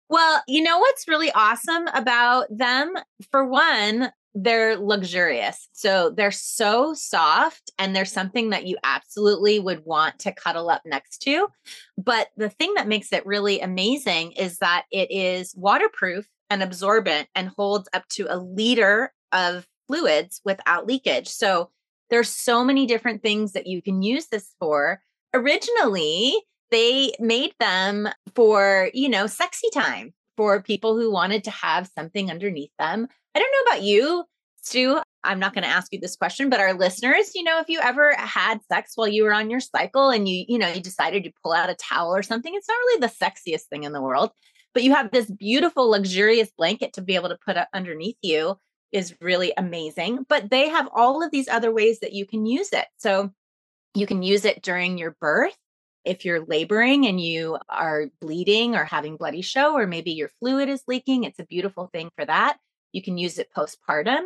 [SPEAKER 2] Well, you know what's really awesome about them? For one, they're luxurious. So they're so soft and they're something that you absolutely would want to cuddle up next to. But the thing that makes it really amazing is that it is waterproof and absorbent and holds up to a liter of fluids without leakage. So there's so many different things that you can use this for. Originally, they made them for, you know, sexy time for people who wanted to have something underneath them. I don't know about you, Stu. I'm not going to ask you this question, but our listeners, you know, if you ever had sex while you were on your cycle and you, you know, you decided to pull out a towel or something, it's not really the sexiest thing in the world, but you have this beautiful, luxurious blanket to be able to put underneath you is really amazing. But they have all of these other ways that you can use it. So you can use it during your birth if you're laboring and you are bleeding or having bloody show, or maybe your fluid is leaking, it's a beautiful thing for that. You can use it postpartum.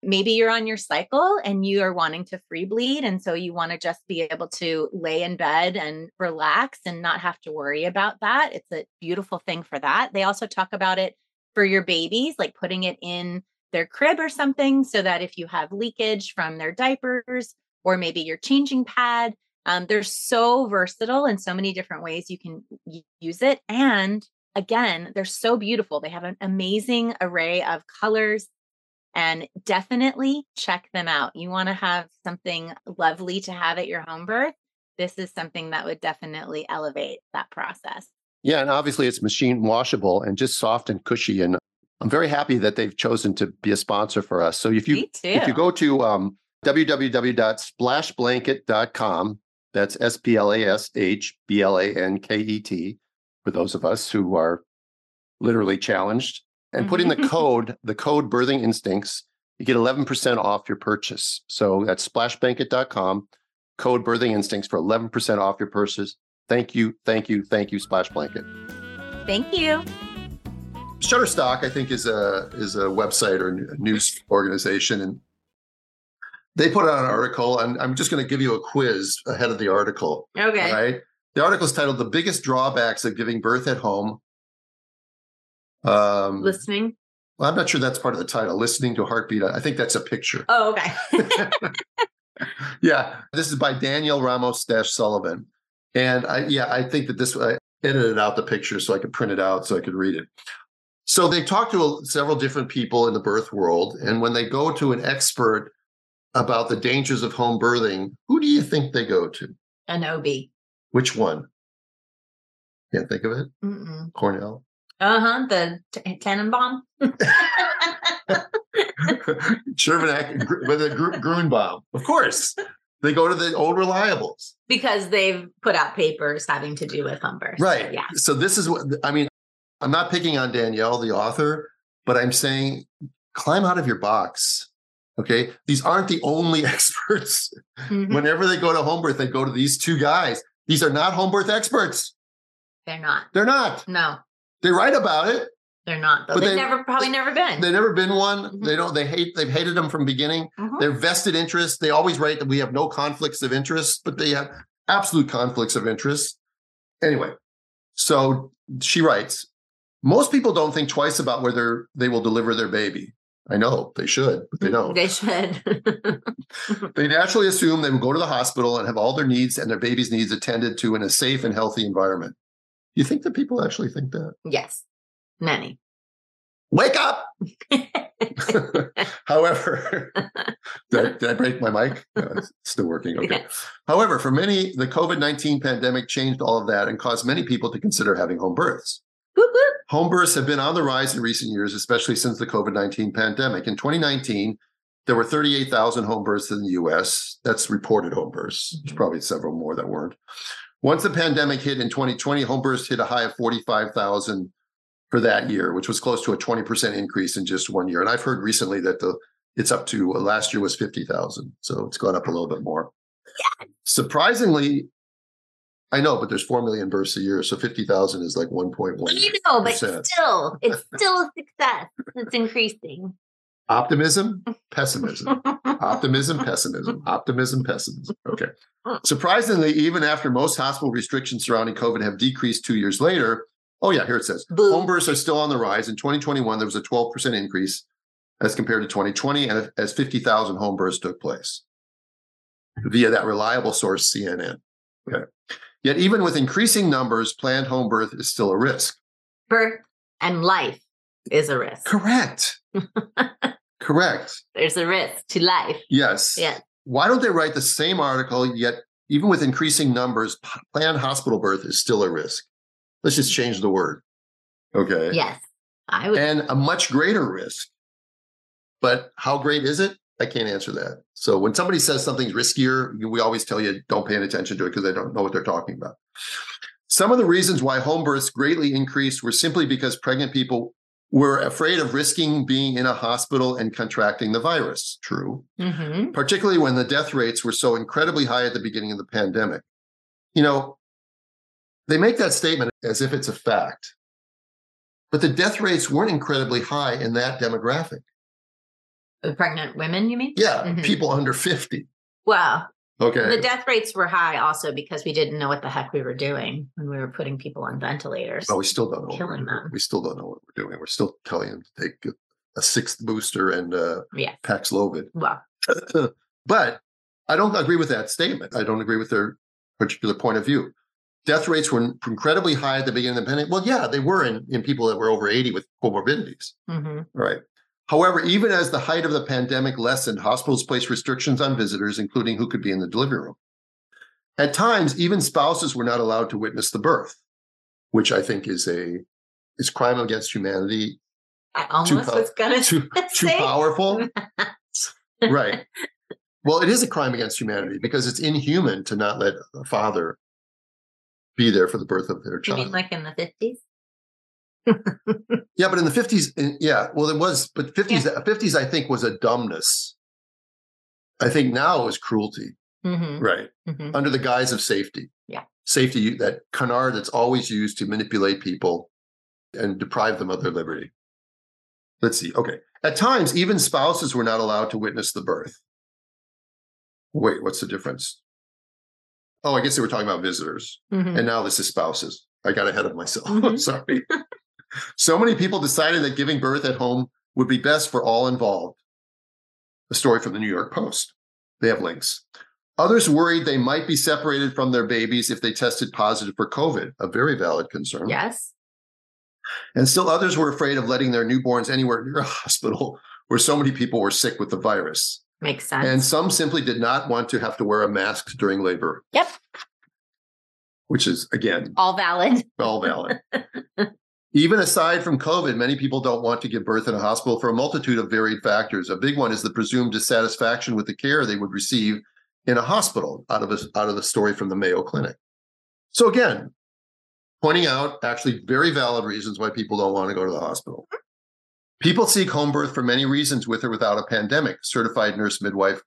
[SPEAKER 2] Maybe you're on your cycle and you are wanting to free bleed. And so you want to just be able to lay in bed and relax and not have to worry about that. It's a beautiful thing for that. They also talk about it for your babies, like putting it in their crib or something, so that if you have leakage from their diapers or maybe your changing pad, um, they're so versatile in so many different ways you can use it. And again, they're so beautiful. They have an amazing array of colors and definitely check them out. You want to have something lovely to have at your home birth. This is something that would definitely elevate that process.
[SPEAKER 7] Yeah, and obviously it's machine washable and just soft and cushy. And I'm very happy that they've chosen to be a sponsor for us. So if you if you go to um, www.splashblanket.com, that's S P L A S H B L A N K E T, for those of us who are literally challenged, and put in the mm-hmm. code, the code birthing instincts, you get 11% off your purchase. So that's splashblanket.com, code birthing instincts for 11% off your purchase. Thank you, thank you, thank you, Splash Blanket.
[SPEAKER 2] Thank you.
[SPEAKER 1] Shutterstock, I think, is a is a website or a news organization, and they put out an article. And I'm just going to give you a quiz ahead of the article.
[SPEAKER 6] Okay.
[SPEAKER 1] All right. The article is titled "The Biggest Drawbacks of Giving Birth at Home." Um,
[SPEAKER 6] Listening.
[SPEAKER 1] well, I'm not sure that's part of the title. Listening to heartbeat. I think that's a picture.
[SPEAKER 6] Oh, okay.
[SPEAKER 1] yeah, this is by Daniel Ramos Dash Sullivan, and I yeah I think that this I edited out the picture so I could print it out so I could read it. So they talked to a, several different people in the birth world, and when they go to an expert about the dangers of home birthing, who do you think they go to?
[SPEAKER 6] An OB.
[SPEAKER 1] Which one? Can't think of it.
[SPEAKER 6] Mm-mm.
[SPEAKER 1] Cornell.
[SPEAKER 6] Uh huh. The t- Tannenbaum.
[SPEAKER 1] Chervenak with a Gru- Grünebaum. Of course. They go to the old reliables.
[SPEAKER 6] because they've put out papers having to do with home birth.
[SPEAKER 1] Right.
[SPEAKER 6] Yeah.
[SPEAKER 1] So this is what I mean. I'm not picking on Danielle, the author, but I'm saying climb out of your box. Okay. These aren't the only experts.
[SPEAKER 6] Mhm.
[SPEAKER 1] Whenever they go to home birth, they go to these two guys. These are not home birth experts.
[SPEAKER 2] They're not.
[SPEAKER 1] They're not.
[SPEAKER 2] No,
[SPEAKER 1] They write about it.
[SPEAKER 2] they're not. Though
[SPEAKER 1] But
[SPEAKER 2] they've
[SPEAKER 1] they-
[SPEAKER 2] never probably never been.
[SPEAKER 1] They've never been one.
[SPEAKER 2] Mhm.
[SPEAKER 1] They don't. They hate. They've hated them from the beginning.
[SPEAKER 2] Mhm.
[SPEAKER 1] They're vested interests. They always write that we have no conflicts of interest, but they have absolute conflicts of interest. Anyway, so she writes, most people don't think twice about whether they will deliver their baby. I know they should, but they don't.
[SPEAKER 2] They should.
[SPEAKER 1] They naturally assume they will go to the hospital and have all their needs and their baby's needs attended to in a safe and healthy environment. You think that people actually think that?
[SPEAKER 2] yes, many.
[SPEAKER 1] Wake up! However, did, I, did I break my mic? No, it's still working. Okay.
[SPEAKER 2] Yes.
[SPEAKER 1] However, for many, the COVID 19 pandemic changed all of that and caused many people to consider having home births. Home births have been on the rise in recent years, especially since the COVID 19 pandemic. In 2019, there were 38,000 home births in the US. That's reported home births. There's
[SPEAKER 2] Mhm.
[SPEAKER 1] probably several more that weren't. Once the pandemic hit in 2020, home births hit a high of 45,000 for that year, which was close to a 20% increase in just one year. And I've heard recently that the it's up to uh, last year was 50,000. So it's gone up a little bit more. Surprisingly, I know, but there's 4 million births a year. So 50,000 is like 1.1.
[SPEAKER 2] You know, but still, it's still a success. It's increasing.
[SPEAKER 1] Optimism, pessimism. Optimism, pessimism. Optimism, pessimism. Okay. Oh. Surprisingly, even after most hospital restrictions surrounding COVID have decreased two years later, oh, yeah, here it says
[SPEAKER 2] Boo.
[SPEAKER 1] home births are still on the rise. In 2021, there was a 12% increase as compared to 2020, and as 50,000 home births took place via that reliable source, CNN. Okay. Yet, even with increasing numbers, planned home birth is still a risk.
[SPEAKER 2] Birth and life is a risk.
[SPEAKER 1] Correct. Correct.
[SPEAKER 2] There's a risk to life.
[SPEAKER 1] Yes.
[SPEAKER 2] Yes.
[SPEAKER 1] Why don't they write the same article, yet, even with increasing numbers, planned hospital birth is still a risk? Let's just change the word. Okay.
[SPEAKER 2] Yes. I would.
[SPEAKER 1] And a much greater risk. But how great is it? I can't answer that. So when somebody says something's riskier, we always tell you don't pay any attention to it because they don't know what they're talking about. Some of the reasons why home births greatly increased were simply because pregnant people were afraid of risking being in a hospital and contracting the virus. True
[SPEAKER 2] Mhm.
[SPEAKER 1] particularly when the death rates were so incredibly high at the beginning of the pandemic. You know, they make that statement as if it's a fact, but the death rates weren't incredibly high in that demographic.
[SPEAKER 2] Pregnant women, you mean?
[SPEAKER 1] Yeah,
[SPEAKER 2] Mhm.
[SPEAKER 1] people under 50.
[SPEAKER 2] Well,
[SPEAKER 1] Okay.
[SPEAKER 2] the death rates were high also because we didn't know what the heck we were doing when we were putting people on ventilators.
[SPEAKER 1] oh, we still don't know.
[SPEAKER 2] killing them.
[SPEAKER 1] We still don't know what we're doing. We're still telling them to take a, sixth booster and uh,
[SPEAKER 2] Yeah.
[SPEAKER 1] Paxlovid.
[SPEAKER 2] Well,
[SPEAKER 1] but I don't agree with that statement. I don't agree with their particular point of view. Death rates were incredibly high at the beginning of the pandemic. Well, yeah, they were in, in people that were over 80 with comorbidities.
[SPEAKER 2] mhm.
[SPEAKER 1] Right. However, even as the height of the pandemic lessened, hospitals placed restrictions on visitors, including who could be in the delivery room. At times, even spouses were not allowed to witness the birth, which I think is a is crime against humanity.
[SPEAKER 2] I almost
[SPEAKER 1] pow-
[SPEAKER 2] was gonna
[SPEAKER 1] Too too powerful. right. Well, it is a crime against humanity because it's inhuman to not let a father be there for the birth of their
[SPEAKER 2] You
[SPEAKER 1] child.
[SPEAKER 2] like in the fifties?
[SPEAKER 1] Yeah, but in the fifties, yeah, well, it was, but fifties, fifties, I think was a dumbness. I think now is cruelty,
[SPEAKER 2] hmm
[SPEAKER 1] right?
[SPEAKER 2] hmm
[SPEAKER 1] Under the guise of safety.
[SPEAKER 2] Yeah.
[SPEAKER 1] Safety, that canard that's always used to manipulate people and deprive them of their liberty. Let's see. Okay. At times, even spouses were not allowed to witness the birth. Wait, what's the difference? Oh, I guess they were talking about visitors.
[SPEAKER 2] hmm
[SPEAKER 1] And now this is spouses. I got ahead of myself.
[SPEAKER 2] Mhm.
[SPEAKER 1] Sorry. so many people decided that giving birth at home would be best for all involved. A story from the New York Post. They have links. Others worried they might be separated from their babies if they tested positive for COVID, a very valid concern.
[SPEAKER 2] Yes.
[SPEAKER 1] And still others were afraid of letting their newborns anywhere near a hospital where so many people were sick with the virus.
[SPEAKER 2] Makes sense.
[SPEAKER 1] And some simply did not want to have to wear a mask during labor.
[SPEAKER 2] Yep.
[SPEAKER 1] Which is, again,
[SPEAKER 2] All valid.
[SPEAKER 1] all valid. Even aside from COVID, many people don't want to give birth in a hospital for a multitude of varied factors. A big one is the presumed dissatisfaction with the care they would receive in a hospital out of a, out of the story from the Mayo Clinic. So again, pointing out actually very valid reasons why people don't want to go to the hospital. People seek home birth for many reasons with or without a pandemic. Certified nurse midwife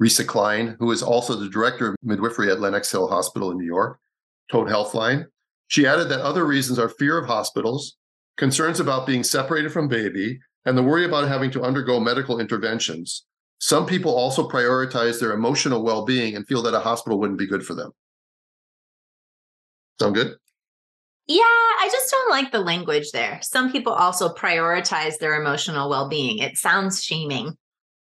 [SPEAKER 1] Risa Klein, who is also the director of midwifery at Lenox Hill Hospital in New York, told Healthline. She added that other reasons are fear of hospitals, concerns about being separated from baby, and the worry about having to undergo medical interventions. Some people also prioritize their emotional well being and feel that a hospital wouldn't be good for them. Sound good?
[SPEAKER 2] Yeah, I just don't like the language there. Some people also prioritize their emotional well being. It sounds shaming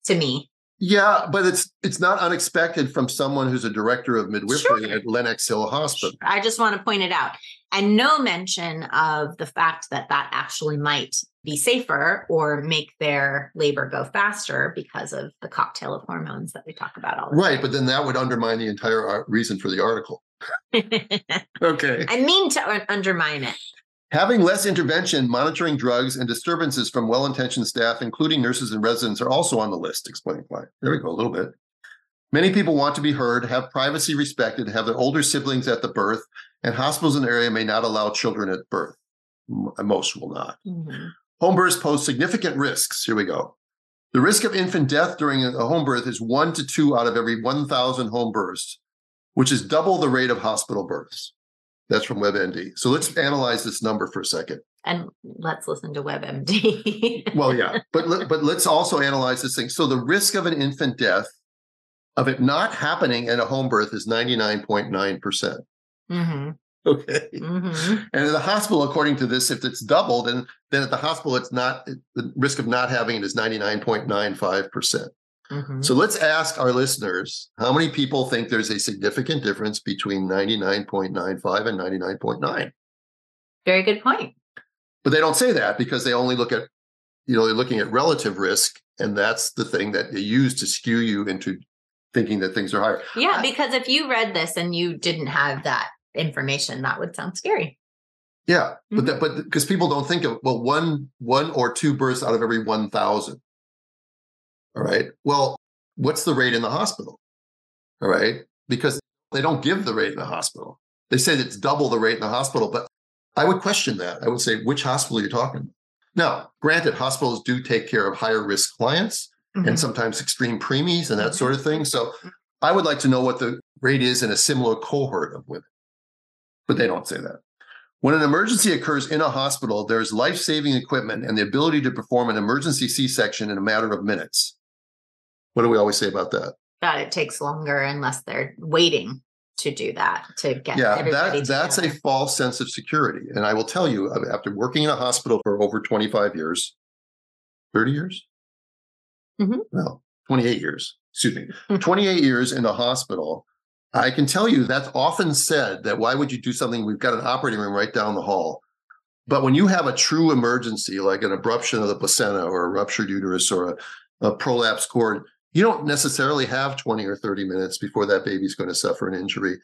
[SPEAKER 2] to me.
[SPEAKER 1] Yeah, but it's it's not unexpected from someone who's a director of midwifery
[SPEAKER 2] Sure.
[SPEAKER 1] at Lenox Hill Hospital.
[SPEAKER 2] I just want to point it out. And no mention of the fact that that actually might be safer or make their labor go faster because of the cocktail of hormones that we talk about all the time.
[SPEAKER 1] Right, but then that would undermine the entire uh, reason for the article. Okay.
[SPEAKER 2] I mean to uh, undermine it.
[SPEAKER 1] Having less intervention, monitoring drugs, and disturbances from well intentioned staff, including nurses and residents, are also on the list, explained Klein. There we go, a little bit. Many people want to be heard, have privacy respected, have their older siblings at the birth, and hospitals in the area may not allow children at birth. Most will not.
[SPEAKER 2] Mhm.
[SPEAKER 1] Home births pose significant risks. Here we go. The risk of infant death during a home birth is one to two out of every 1,000 home births, which is double the rate of hospital births. That's from WebMD. So let's analyze this number for a second.
[SPEAKER 2] And let's listen to WebMD.
[SPEAKER 1] Well, yeah, but let- but let's also analyze this thing. So the risk of an infant death, of it not happening at a home birth, is 99.9 percent.
[SPEAKER 2] hmm
[SPEAKER 1] Okay.
[SPEAKER 2] hmm
[SPEAKER 1] And at the hospital, according to this, if it's doubled, then then at the hospital, it's not the risk of not having it is 99.95 percent.
[SPEAKER 2] Hmm
[SPEAKER 1] So let's ask our listeners how many people think there's a significant difference between 99.95 and 99.9?
[SPEAKER 2] Very good point.
[SPEAKER 1] But they don't say that because they only look at, you know, they're looking at relative risk. And that's the thing that they use to skew you into thinking that things are higher.
[SPEAKER 2] Yeah, because if you read this and you didn't have that information, that would sound scary.
[SPEAKER 1] Yeah. But
[SPEAKER 2] Mhm.
[SPEAKER 1] that, but because people don't think of, well, one, one or two births out of every 1,000. All right. Well, what's the rate in the hospital? All right. Because they don't give the rate in the hospital. They say it's double the rate in the hospital, but I would question that. I would say, which hospital are you talking about? Now, granted, hospitals do take care of higher risk clients
[SPEAKER 2] Mhm.
[SPEAKER 1] and sometimes extreme preemies and that sort of thing. So I would like to know what the rate is in a similar cohort of women, but they don't say that. When an emergency occurs in a hospital, there's life saving equipment and the ability to perform an emergency C section in a matter of minutes. What do we always say about that?
[SPEAKER 2] that it takes longer unless they're waiting to do that to get
[SPEAKER 1] yeah, that, that's a false sense of security. And I will tell you, after working in a hospital for over 25 years, 30 years?
[SPEAKER 2] Mhm.
[SPEAKER 1] No, 28 years. Excuse me. 28 years in the hospital. I can tell you that's often said that why would you do something? We've got an operating room right down the hall. But when you have a true emergency, like an abruption of the placenta or a ruptured uterus or a, a prolapsed cord, you don't necessarily have 20 or 30 minutes before that baby's going to suffer an injury.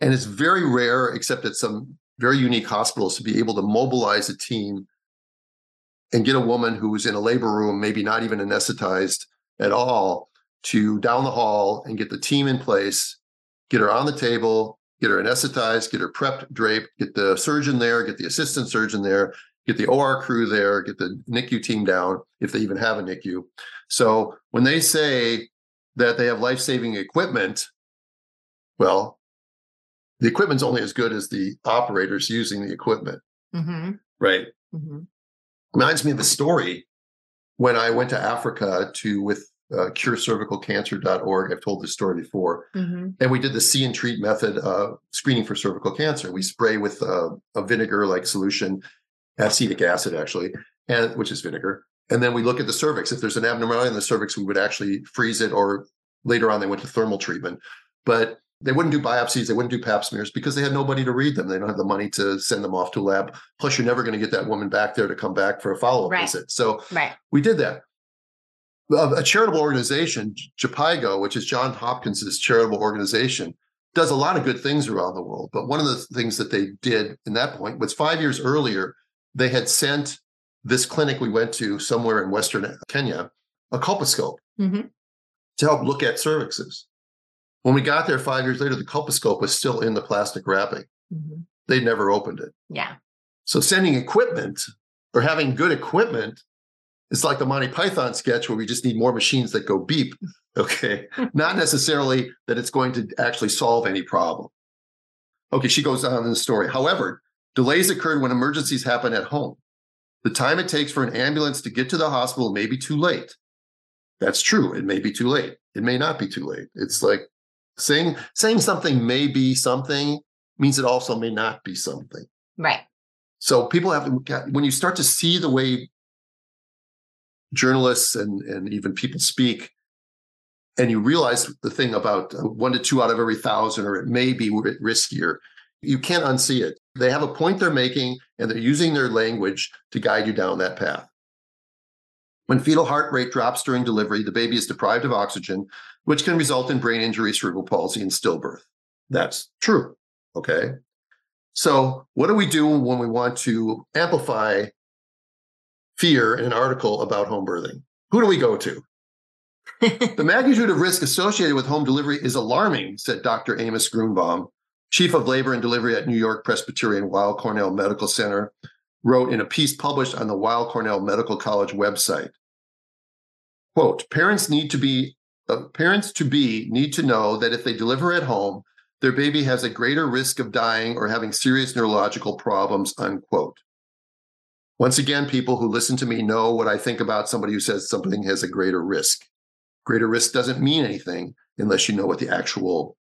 [SPEAKER 1] And it's very rare, except at some very unique hospitals, to be able to mobilize a team and get a woman who's in a labor room, maybe not even anesthetized at all, to down the hall and get the team in place, get her on the table, get her anesthetized, get her prepped, draped, get the surgeon there, get the assistant surgeon there, get the OR crew there, get the NICU team down, if they even have a NICU. So when they say that they have life saving equipment, well, the equipment's only as good as the operators using the equipment,
[SPEAKER 2] Mhm,
[SPEAKER 1] right?
[SPEAKER 2] mhm.
[SPEAKER 1] Reminds me of a story when I went to Africa to with uh, curecervicalcancer.org. I've told this story before.
[SPEAKER 2] Mhm.
[SPEAKER 1] And we did the see and treat method uh, screening for cervical cancer. We spray with uh, a vinegar like solution, acetic acid actually, and which is vinegar. And then we look at the cervix. If there's an abnormality in the cervix, we would actually freeze it, or later on they went to thermal treatment. But they wouldn't do biopsies, they wouldn't do pap smears because they had nobody to read them. They don't have the money to send them off to a lab. Plus, you're never going to get that woman back there to come back for a follow-up
[SPEAKER 2] Right.
[SPEAKER 1] visit. So
[SPEAKER 2] Right.
[SPEAKER 1] we did that. A charitable organization, Jhpiego, which is John Hopkins's charitable organization, does a lot of good things around the world. But one of the things that they did in that point was five years earlier, they had sent this clinic we went to somewhere in Western Kenya a colposcope
[SPEAKER 2] Mhm.
[SPEAKER 1] to help look at cervixes. When we got there five years later, the colposcope was still in the plastic wrapping.
[SPEAKER 2] Mhm.
[SPEAKER 1] They never opened it.
[SPEAKER 2] Yeah.
[SPEAKER 1] So sending equipment or having good equipment it's like the Monty Python sketch where we just need more machines that go beep. Okay. Not necessarily that it's going to actually solve any problem. Okay, she goes on in the story. However, delays occurred when emergencies happen at home. The time it takes for an ambulance to get to the hospital may be too late. That's true. It may be too late. It may not be too late. It's like saying saying something may be something means it also may not be something.
[SPEAKER 2] Right.
[SPEAKER 1] So people have to when you start to see the way journalists and and even people speak, and you realize the thing about one to two out of every thousand, or it may be riskier. You can't unsee it. They have a point they're making, and they're using their language to guide you down that path. When fetal heart rate drops during delivery, the baby is deprived of oxygen, which can result in brain injury, cerebral palsy, and stillbirth. That's true. Okay. So, what do we do when we want to amplify fear in an article about home birthing? Who do we go to? the magnitude of risk associated with home delivery is alarming, said Dr. Amos Grünebaum, chief of labor and delivery at New York Presbyterian Weill Cornell Medical Center, wrote in a piece published on the Weill Cornell Medical College website. Quote, parents need to be uh, parents to be need to know that if they deliver at home, their baby has a greater risk of dying or having serious neurological problems, unquote. Once again, people who listen to me know what I think about somebody who says something has a greater risk. Greater risk doesn't mean anything unless you know what the actual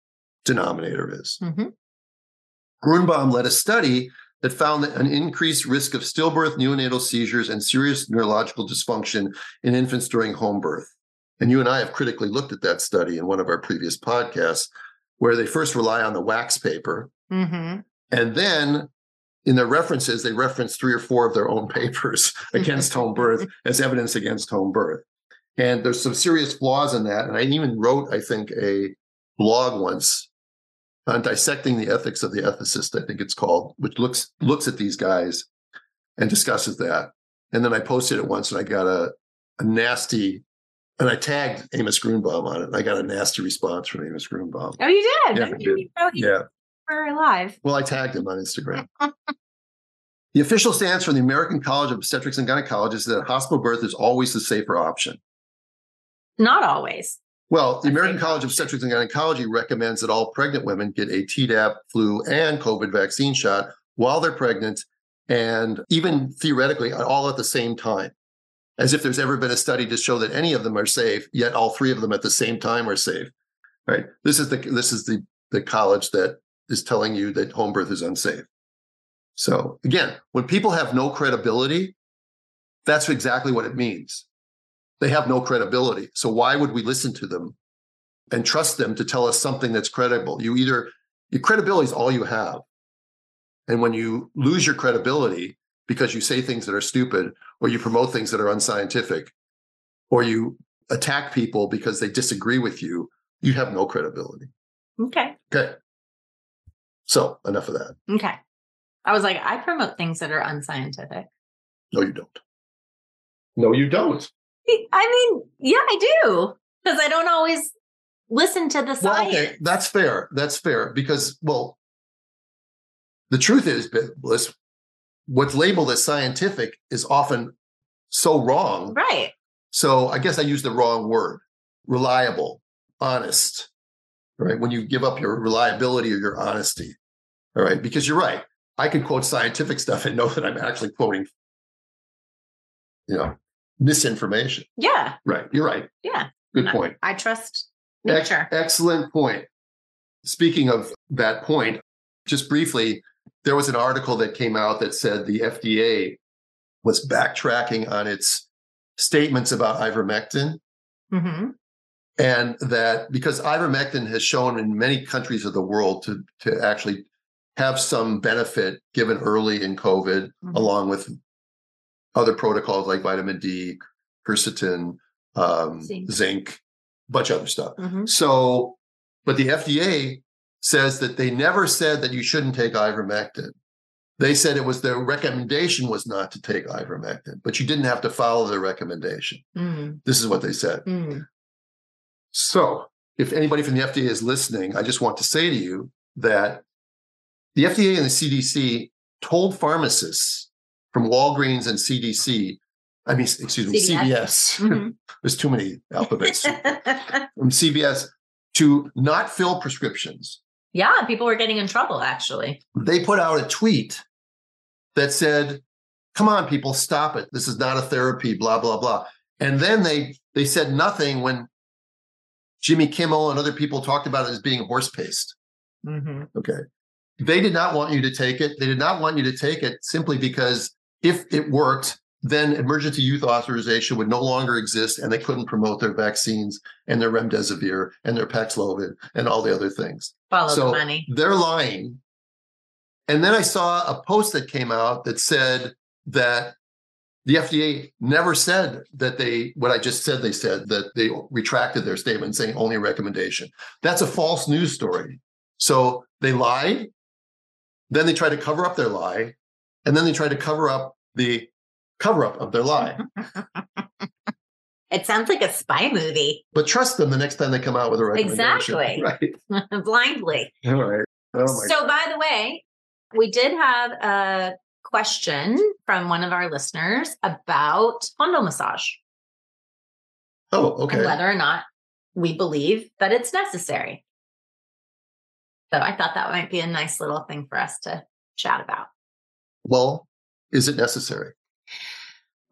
[SPEAKER 1] denominator is. Mm-hmm. Grünebaum led a study that found that an increased risk of stillbirth, neonatal seizures, and serious neurological dysfunction in infants during home birth. And you and I have critically looked at that study in one of our previous podcasts, where they first rely on the wax paper. Mm-hmm. And then in their references, they reference three or four of their own papers against home birth as evidence against home birth. And there's some serious flaws in that. And I even wrote, I think, a blog once on dissecting the ethics of the ethicist, I think it's called, which looks looks at these guys and discusses that. And then I posted it once and I got a, a nasty and I tagged Amos Grünebaum on it. And I got a nasty response from Amos Grünebaum.
[SPEAKER 2] Oh, you did?
[SPEAKER 1] Yeah, I did. yeah.
[SPEAKER 2] We're alive.
[SPEAKER 1] Well, I tagged him on Instagram. the official stance from the American College of Obstetrics and Gynecologists is that hospital birth is always the safer option.
[SPEAKER 2] Not always.
[SPEAKER 1] Well, the American College of Obstetrics and Gynecology recommends that all pregnant women get a Tdap, flu, and COVID vaccine shot while they're pregnant, and even theoretically, all at the same time. As if there's ever been a study to show that any of them are safe, yet all three of them at the same time are safe. Right? This is the this is the the college that is telling you that home birth is unsafe. So again, when people have no credibility, that's exactly what it means they have no credibility. So why would we listen to them and trust them to tell us something that's credible? You either your credibility is all you have. And when you lose your credibility because you say things that are stupid or you promote things that are unscientific or you attack people because they disagree with you, you have no credibility.
[SPEAKER 2] Okay.
[SPEAKER 1] Okay. So enough of that.
[SPEAKER 2] Okay. I was like, I promote things that are unscientific.
[SPEAKER 1] No, you don't. No, you don't.
[SPEAKER 2] I mean, yeah, I do. Because I don't always listen to the science. Well, okay,
[SPEAKER 1] that's fair. That's fair. Because, well, the truth is, Blyss, what's labeled as scientific is often so wrong.
[SPEAKER 2] Right.
[SPEAKER 1] So I guess I used the wrong word reliable, honest, right? When you give up your reliability or your honesty, all right? Because you're right. I can quote scientific stuff and know that I'm actually quoting, you know, misinformation.
[SPEAKER 2] Yeah.
[SPEAKER 1] Right. You're right.
[SPEAKER 2] Yeah.
[SPEAKER 1] Good point.
[SPEAKER 2] I, I trust nature.
[SPEAKER 1] Ex- excellent point. Speaking of that point, just briefly, there was an article that came out that said the FDA was backtracking on its statements about ivermectin. Mm-hmm. And that because ivermectin has shown in many countries of the world to, to actually have some benefit given early in COVID, mm-hmm. along with other protocols like vitamin D, quercetin, um, zinc. zinc, a bunch of other stuff. Mm-hmm. So, but the FDA says that they never said that you shouldn't take ivermectin. They said it was their recommendation was not to take ivermectin, but you didn't have to follow their recommendation. Mm. This is what they said. Mm. So, if anybody from the FDA is listening, I just want to say to you that the FDA and the CDC told pharmacists from Walgreens and CDC. I mean, excuse me, CVS. CVS. Mm-hmm. There's too many alphabets from CVS to not fill prescriptions
[SPEAKER 2] Yeah, people were getting in trouble actually.
[SPEAKER 1] They put out a tweet that said, "Come on, people, stop it. This is not a therapy." Blah blah blah. And then they they said nothing when Jimmy Kimmel and other people talked about it as being horse paste.
[SPEAKER 2] Mm-hmm.
[SPEAKER 1] Okay. They did not want you to take it. They did not want you to take it simply because if it worked, then emergency youth authorization would no longer exist and they couldn't promote their vaccines and their remdesivir and their Paxlovid and all the other things.
[SPEAKER 2] Follow
[SPEAKER 1] So-
[SPEAKER 2] the money.
[SPEAKER 1] They're lying. And then I saw a post that came out that said that the FDA never said that they, what I just said, they said that they retracted their statement saying only a recommendation. That's a false news story. So they lied. Then they tried to cover up their lie. And then they tried to cover up the cover up of their lie.
[SPEAKER 2] It sounds like a spy movie,
[SPEAKER 1] But trust them the next time they come out with a recommendation.
[SPEAKER 2] Exactly.
[SPEAKER 1] Right.
[SPEAKER 2] blindly.
[SPEAKER 1] All right. Oh my
[SPEAKER 2] So, by the way, we did have a question from one of our listeners about fundal massage
[SPEAKER 1] Oh,
[SPEAKER 2] and
[SPEAKER 1] okay.
[SPEAKER 2] whether or not we believe that it's necessary. So, I thought that might be a nice little thing for us to chat about.
[SPEAKER 1] Well, is it necessary?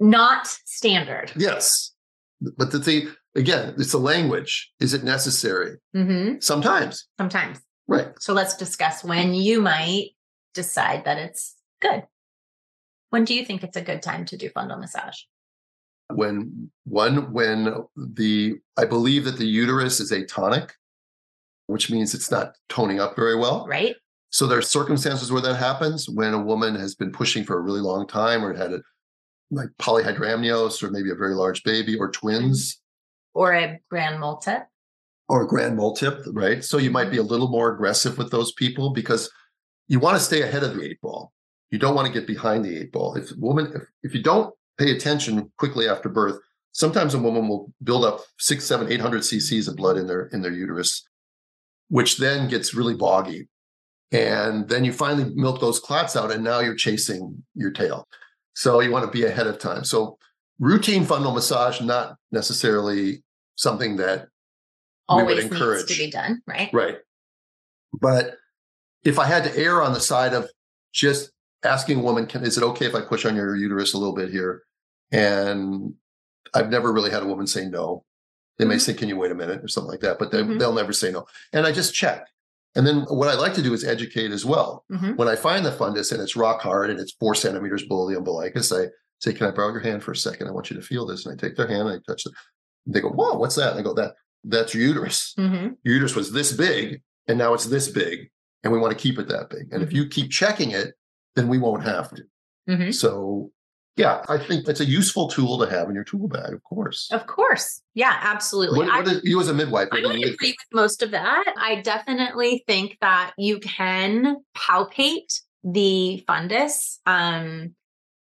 [SPEAKER 2] Not standard.
[SPEAKER 1] Yes. But the thing, again, it's a language. Is it necessary?
[SPEAKER 2] hmm
[SPEAKER 1] Sometimes.
[SPEAKER 2] Sometimes.
[SPEAKER 1] Right.
[SPEAKER 2] So, let's discuss when you might decide that it's good. When do you think it's a good time to do fundal massage?
[SPEAKER 1] When one, when the, I believe that the uterus is atonic, which means it's not toning up very well.
[SPEAKER 2] Right?
[SPEAKER 1] So there are circumstances where that happens when a woman has been pushing for a really long time or had a like polyhydramnios or maybe a very large baby or twins
[SPEAKER 2] Or a grand multip?
[SPEAKER 1] or a grand multip, right? So you might be a little more aggressive with those people because you want to stay ahead of the eight ball. You don't want to get behind the eight ball. If a woman, if, if you don't pay attention quickly after birth, sometimes a woman will build up six, seven, eight hundred cc's of blood in their in their uterus, which then gets really boggy. And then you finally milk those clots out, and now you're chasing your tail. So you want to be ahead of time. So routine fundal massage, not necessarily something that we would
[SPEAKER 2] Always needs
[SPEAKER 1] encourage.
[SPEAKER 2] to be done, right?
[SPEAKER 1] Right. But if I had to err on the side of just asking a woman, can, is it okay if I push on your uterus a little bit here? And I've never really had a woman say no. They may
[SPEAKER 2] Mhm.
[SPEAKER 1] say, can you wait a minute or something like that, but they,
[SPEAKER 2] Mhm.
[SPEAKER 1] they'll never say no. And I just check. And then what I like to do is educate as well.
[SPEAKER 2] Mhm.
[SPEAKER 1] When I find the fundus and it's rock hard and it's four centimeters below the umbilicus, I say, can I borrow your hand for a second? I want you to feel this. And I take their hand and I touch it. They go, whoa, what's that? And I go, that that's your uterus
[SPEAKER 2] Mhm.
[SPEAKER 1] your uterus was this big and now it's this big and we want to keep it that big and if
[SPEAKER 2] Mhm.
[SPEAKER 1] you keep checking it then we won't have to
[SPEAKER 2] Mhm.
[SPEAKER 1] so yeah i think it's a useful tool to have in your tool bag of course
[SPEAKER 2] Of course. Yeah, absolutely.
[SPEAKER 1] what,
[SPEAKER 2] I-
[SPEAKER 1] what is, you as a midwife
[SPEAKER 2] I would agree with most of that. I definitely think that you can palpate the fundus um,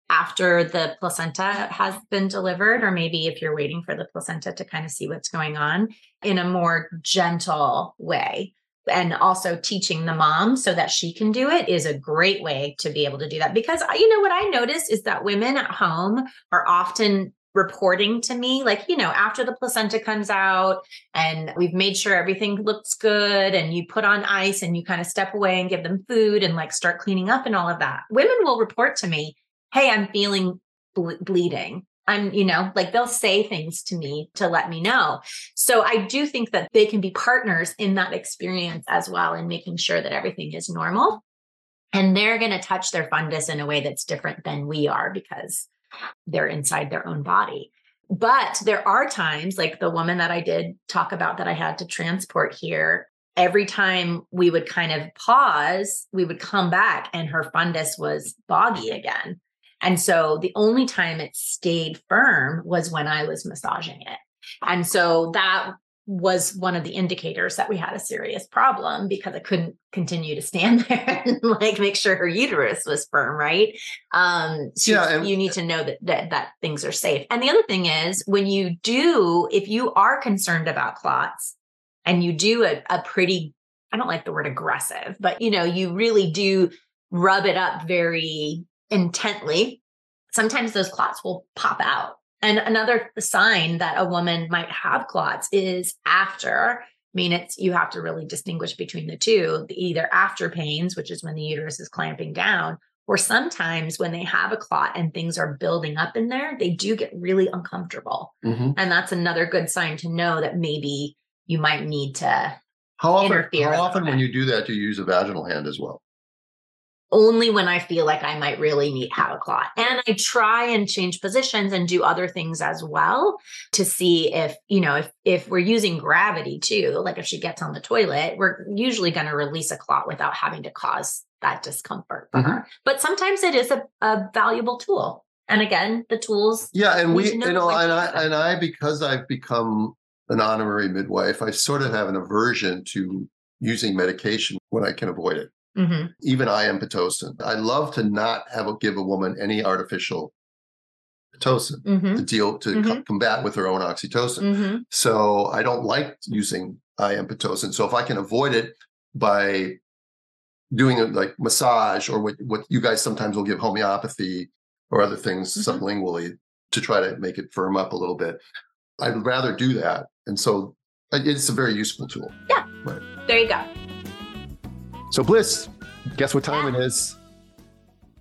[SPEAKER 2] after the placenta has been delivered, or maybe if you're waiting for the placenta to kind of see what's going on in a more gentle way. And also teaching the mom so that she can do it is a great way to be able to do that. Because uh, you know what I noticed is that women at home are often reporting to me, like, you know, after the placenta comes out, and we've made sure everything looks good and you put on ice and you kind of step away and give them food and like start cleaning up and all of that women will report to me hey i'm feeling ble- bleeding i'm you know like they'll say things to me to let me know. So i do think that they can be partners in that experience as well in making sure that everything is normal. And they're going to touch their fundus in a way that's different than we are because they're inside their own body. But there are times, like the woman that I did talk about that I had to transport here, every time we would kind of pause, we would come back and her fundus was boggy again. And so the only time it stayed firm was when I was massaging it. And so that was one of the indicators that we had a serious problem because I couldn't continue to stand there and like make sure her uterus was firm, right? Um, so
[SPEAKER 1] Yeah,
[SPEAKER 2] you need to know that, that that things are safe. And the other thing is when you do, if you are concerned about clots and you do a, a pretty, I don't like the word aggressive, but you know, you really do rub it up very intently, sometimes those clots will pop out. And another sign that a woman might have clots is after I mean, it's you have to really distinguish between the two, either after pains, which is when the uterus is clamping down, or sometimes when they have a clot and things are building up in there, they do get really uncomfortable.
[SPEAKER 1] Mhm.
[SPEAKER 2] And that's another good sign to know that maybe you might need to
[SPEAKER 1] How often? How often, when you do that, do you use a vaginal hand as well?
[SPEAKER 2] Only when I feel like I might really need have a clot. And I try and change positions and do other things as well to see if, you know, if if we're using gravity too, like if she gets on the toilet, we're usually going to release a clot without having to cause that discomfort for mm-hmm. her. But sometimes it is a, a valuable tool. And again, the tools
[SPEAKER 1] Yeah, and we, you know, and I, and I, because I've become an honorary midwife, I sort of have an aversion to using medication when I can avoid it.
[SPEAKER 2] Mhm.
[SPEAKER 1] Even IM pitocin. I love to not have a, give a woman any artificial pitocin
[SPEAKER 2] Mhm.
[SPEAKER 1] to deal to co-
[SPEAKER 2] Mhm.
[SPEAKER 1] combat with her own oxytocin.
[SPEAKER 2] Mhm.
[SPEAKER 1] So I don't like using IM pitocin. So if I can avoid it by doing it like massage or what, what you guys sometimes will give homeopathy or other things
[SPEAKER 2] Mhm.
[SPEAKER 1] sublingually to try to make it firm up a little bit, I'd rather do that. And so it's a very useful tool. Yeah.
[SPEAKER 2] There you go.
[SPEAKER 4] So, Blyss, guess what time it is?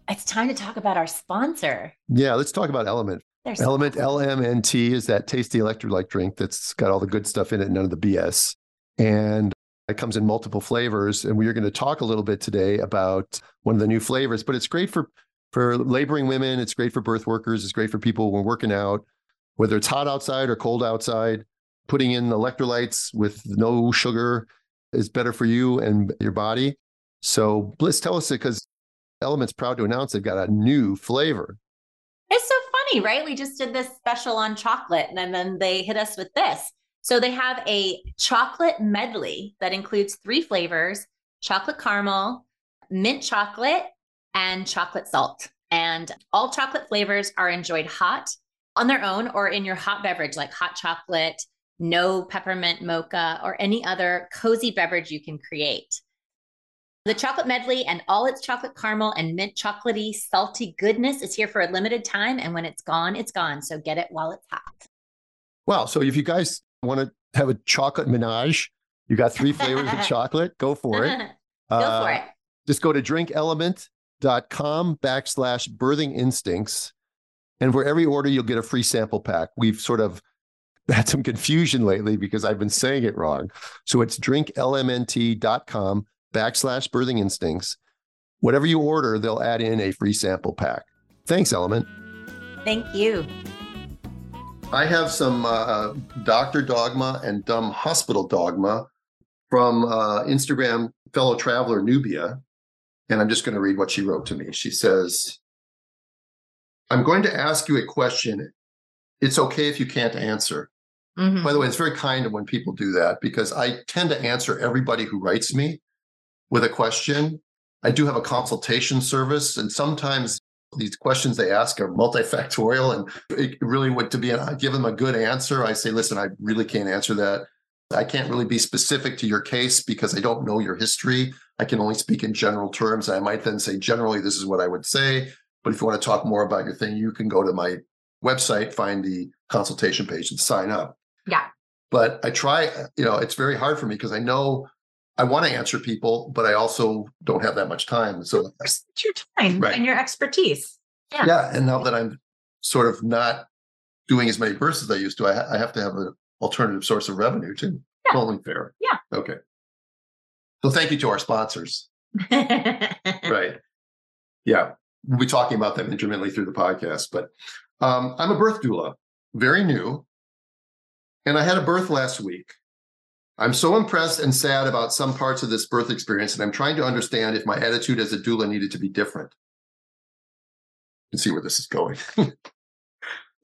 [SPEAKER 3] It's time to talk about our sponsor.
[SPEAKER 4] Yeah, let's talk about Element.
[SPEAKER 3] There's
[SPEAKER 4] Element LMNT is that tasty electrolyte drink that's got all the good stuff in it, none of the BS. And it comes in multiple flavors. And we are going to talk a little bit today about one of the new flavors, but it's great for for laboring women. It's great for birth workers. It's great for people when working out, whether it's hot outside or cold outside. Putting in electrolytes with no sugar is better for you and your body. So, Blyss, tell us it because Element's proud to announce they've got a new flavor.
[SPEAKER 3] It's so funny, right? We just did this special on chocolate and then they hit us with this. So they have a chocolate medley that includes three flavors chocolate caramel, mint chocolate, and chocolate salt. And all chocolate flavors are enjoyed hot on their own or in your hot beverage, like hot chocolate, no peppermint mocha, or any other cozy beverage you can create. The chocolate medley and all its chocolate caramel and mint chocolatey salty goodness is here for a limited time. And when it's gone, it's gone. So get it while it's hot.
[SPEAKER 4] Wow. So if you guys want to have a chocolate menage, you got three flavors of chocolate, go for it.
[SPEAKER 3] Go
[SPEAKER 4] Uh,
[SPEAKER 3] for it.
[SPEAKER 4] Just go to drinkelement.com backslash birthing instincts. And for every order, you'll get a free sample pack. We've sort of had some confusion lately because I've been saying it wrong. So it's drinklmnt.com backslash birthing instincts. Whatever you order, they'll add in a free sample pack. Thanks, Element.
[SPEAKER 3] Thank you.
[SPEAKER 1] I have some uh, Dr. Dogma and Dumb Hospital Dogma from uh, Instagram fellow traveler Nubia. And I'm just going to read what she wrote to me. She says, I'm going to ask you a question. It's okay if you can't answer.
[SPEAKER 2] Mhm.
[SPEAKER 1] By the way, it's very kind of when people do that because I tend to answer everybody who writes me with a question. I do have a consultation service, and sometimes these questions they ask are multifactorial, and it really would to be I give them a good answer. I say, listen, I really can't answer that. I can't really be specific to your case because I don't know your history. I can only speak in general terms. I might then say, generally, this is what I would say. But if you want to talk more about your thing, you can go to my website, find the consultation page, and sign up.
[SPEAKER 2] Yeah.
[SPEAKER 1] But I try, you know, it's very hard for me because I know I want to answer people, but I also don't have that much time. So,
[SPEAKER 2] It's your time
[SPEAKER 1] Right.
[SPEAKER 2] and your expertise. Yeah.
[SPEAKER 1] yeah. And now that I'm sort of not doing as many births as I used to, I, ha- I have to have an alternative source of revenue too.
[SPEAKER 2] Yeah.
[SPEAKER 1] Only fair.
[SPEAKER 2] Yeah.
[SPEAKER 1] Okay. So thank you to our sponsors. right. Yeah. We'll be talking about them intermittently through the podcast. But um, I'm a birth doula, very new. And I had a birth last week. I'm so impressed and sad about some parts of this birth experience, and I'm trying to understand if my attitude as a doula needed to be different. You can see where this is going. this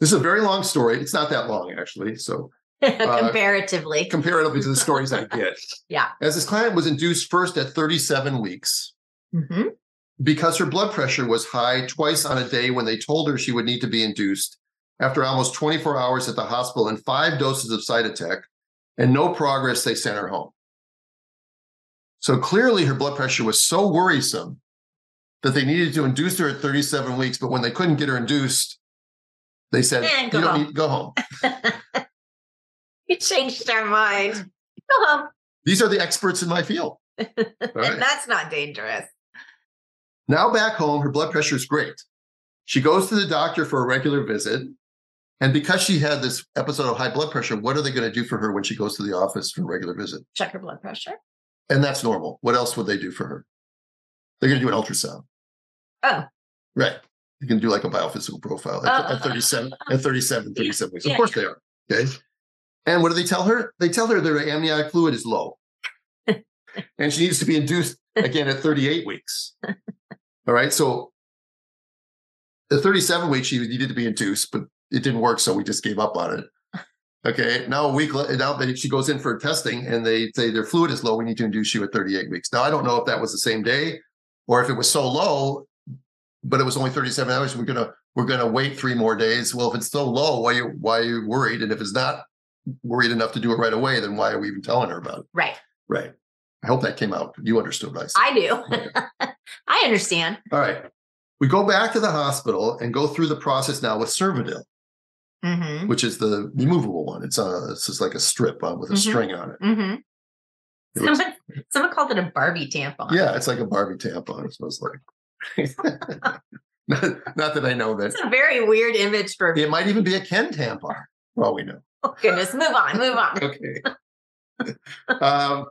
[SPEAKER 1] is a very long story. It's not that long, actually. So
[SPEAKER 2] Comparatively.
[SPEAKER 1] comparatively to the stories I get.
[SPEAKER 2] Yeah.
[SPEAKER 1] As this client was induced first at 37 weeks,
[SPEAKER 2] hmm
[SPEAKER 1] because her blood pressure was high twice on a day when they told her she would need to be induced after almost 24 hours at the hospital and five doses of Cytotec and no progress, they sent her home. So clearly her blood pressure was so worrisome that they needed to induce her at 37 weeks, but when they couldn't get her induced, they said, you
[SPEAKER 2] go
[SPEAKER 1] don't
[SPEAKER 2] home."
[SPEAKER 1] need go home.
[SPEAKER 2] You changed our mind. Go home.
[SPEAKER 1] These are the experts in my field. Right.
[SPEAKER 2] And that's not dangerous.
[SPEAKER 1] Now back home, her blood pressure is great. She goes to the doctor for a regular visit. And because she had this episode of high blood pressure, what are they going to do for her when she goes to the office for a regular visit?
[SPEAKER 2] Check her blood pressure.
[SPEAKER 1] And that's normal. What else would they do for her? They're going to do an ultrasound.
[SPEAKER 2] Oh.
[SPEAKER 1] Right. You can do like a biophysical profile at,
[SPEAKER 2] Oh.
[SPEAKER 1] at 37, at 37, 37 weeks. Of
[SPEAKER 2] Yeah.
[SPEAKER 1] course they are. Okay. And what do they tell her? They tell her their amniotic fluid is low. and she needs to be induced again at 38 weeks. All right. So at 37 weeks, she needed to be induced, but it didn't work. So we just gave up on it. Okay. Now a week later, now they, she goes in for testing and they say their fluid is low. We need to induce you at 38 weeks. Now I don't know if that was the same day or if it was so low, but it was only 37 hours. We're gonna we're gonna wait three more days. Well, if it's so low, why you why are you worried? And if it's not worried enough to do it right away, then why are we even telling her about it?
[SPEAKER 2] Right.
[SPEAKER 1] Right. I hope that came out. You understood what I said.
[SPEAKER 2] I do. I understand.
[SPEAKER 1] All right. We go back to the hospital and go through the process now with Cervidil,
[SPEAKER 2] Mm-hmm.
[SPEAKER 1] which is the removable one. It's a it's just like a strip uh, with a
[SPEAKER 2] Mhm.
[SPEAKER 1] string on it.
[SPEAKER 2] Mm-hmm.
[SPEAKER 1] It
[SPEAKER 2] Someone, someone called it a Barbie tampon.
[SPEAKER 1] yeah, it's like a Barbie tampon. It smells like. not, not that I know that.
[SPEAKER 2] It's a very weird image for
[SPEAKER 1] It might even be a Ken tampon. For all we know.
[SPEAKER 2] oh, goodness. Move on. Move on.
[SPEAKER 1] Okay. um,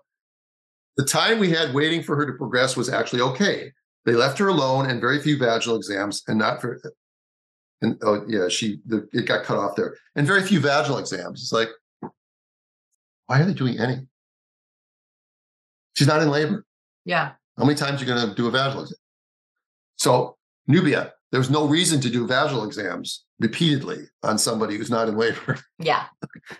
[SPEAKER 1] the time we had waiting for her to progress was actually okay. They left her alone and very few vaginal exams, and not for. And oh yeah, she the, it got cut off there, and very few vaginal exams. It's like, why are they doing any? She's not in labor.
[SPEAKER 2] Yeah.
[SPEAKER 1] How many times are you going to do a vaginal exam? So Nubia, there was no reason to do vaginal exams repeatedly on somebody who's not in labor.
[SPEAKER 2] Yeah.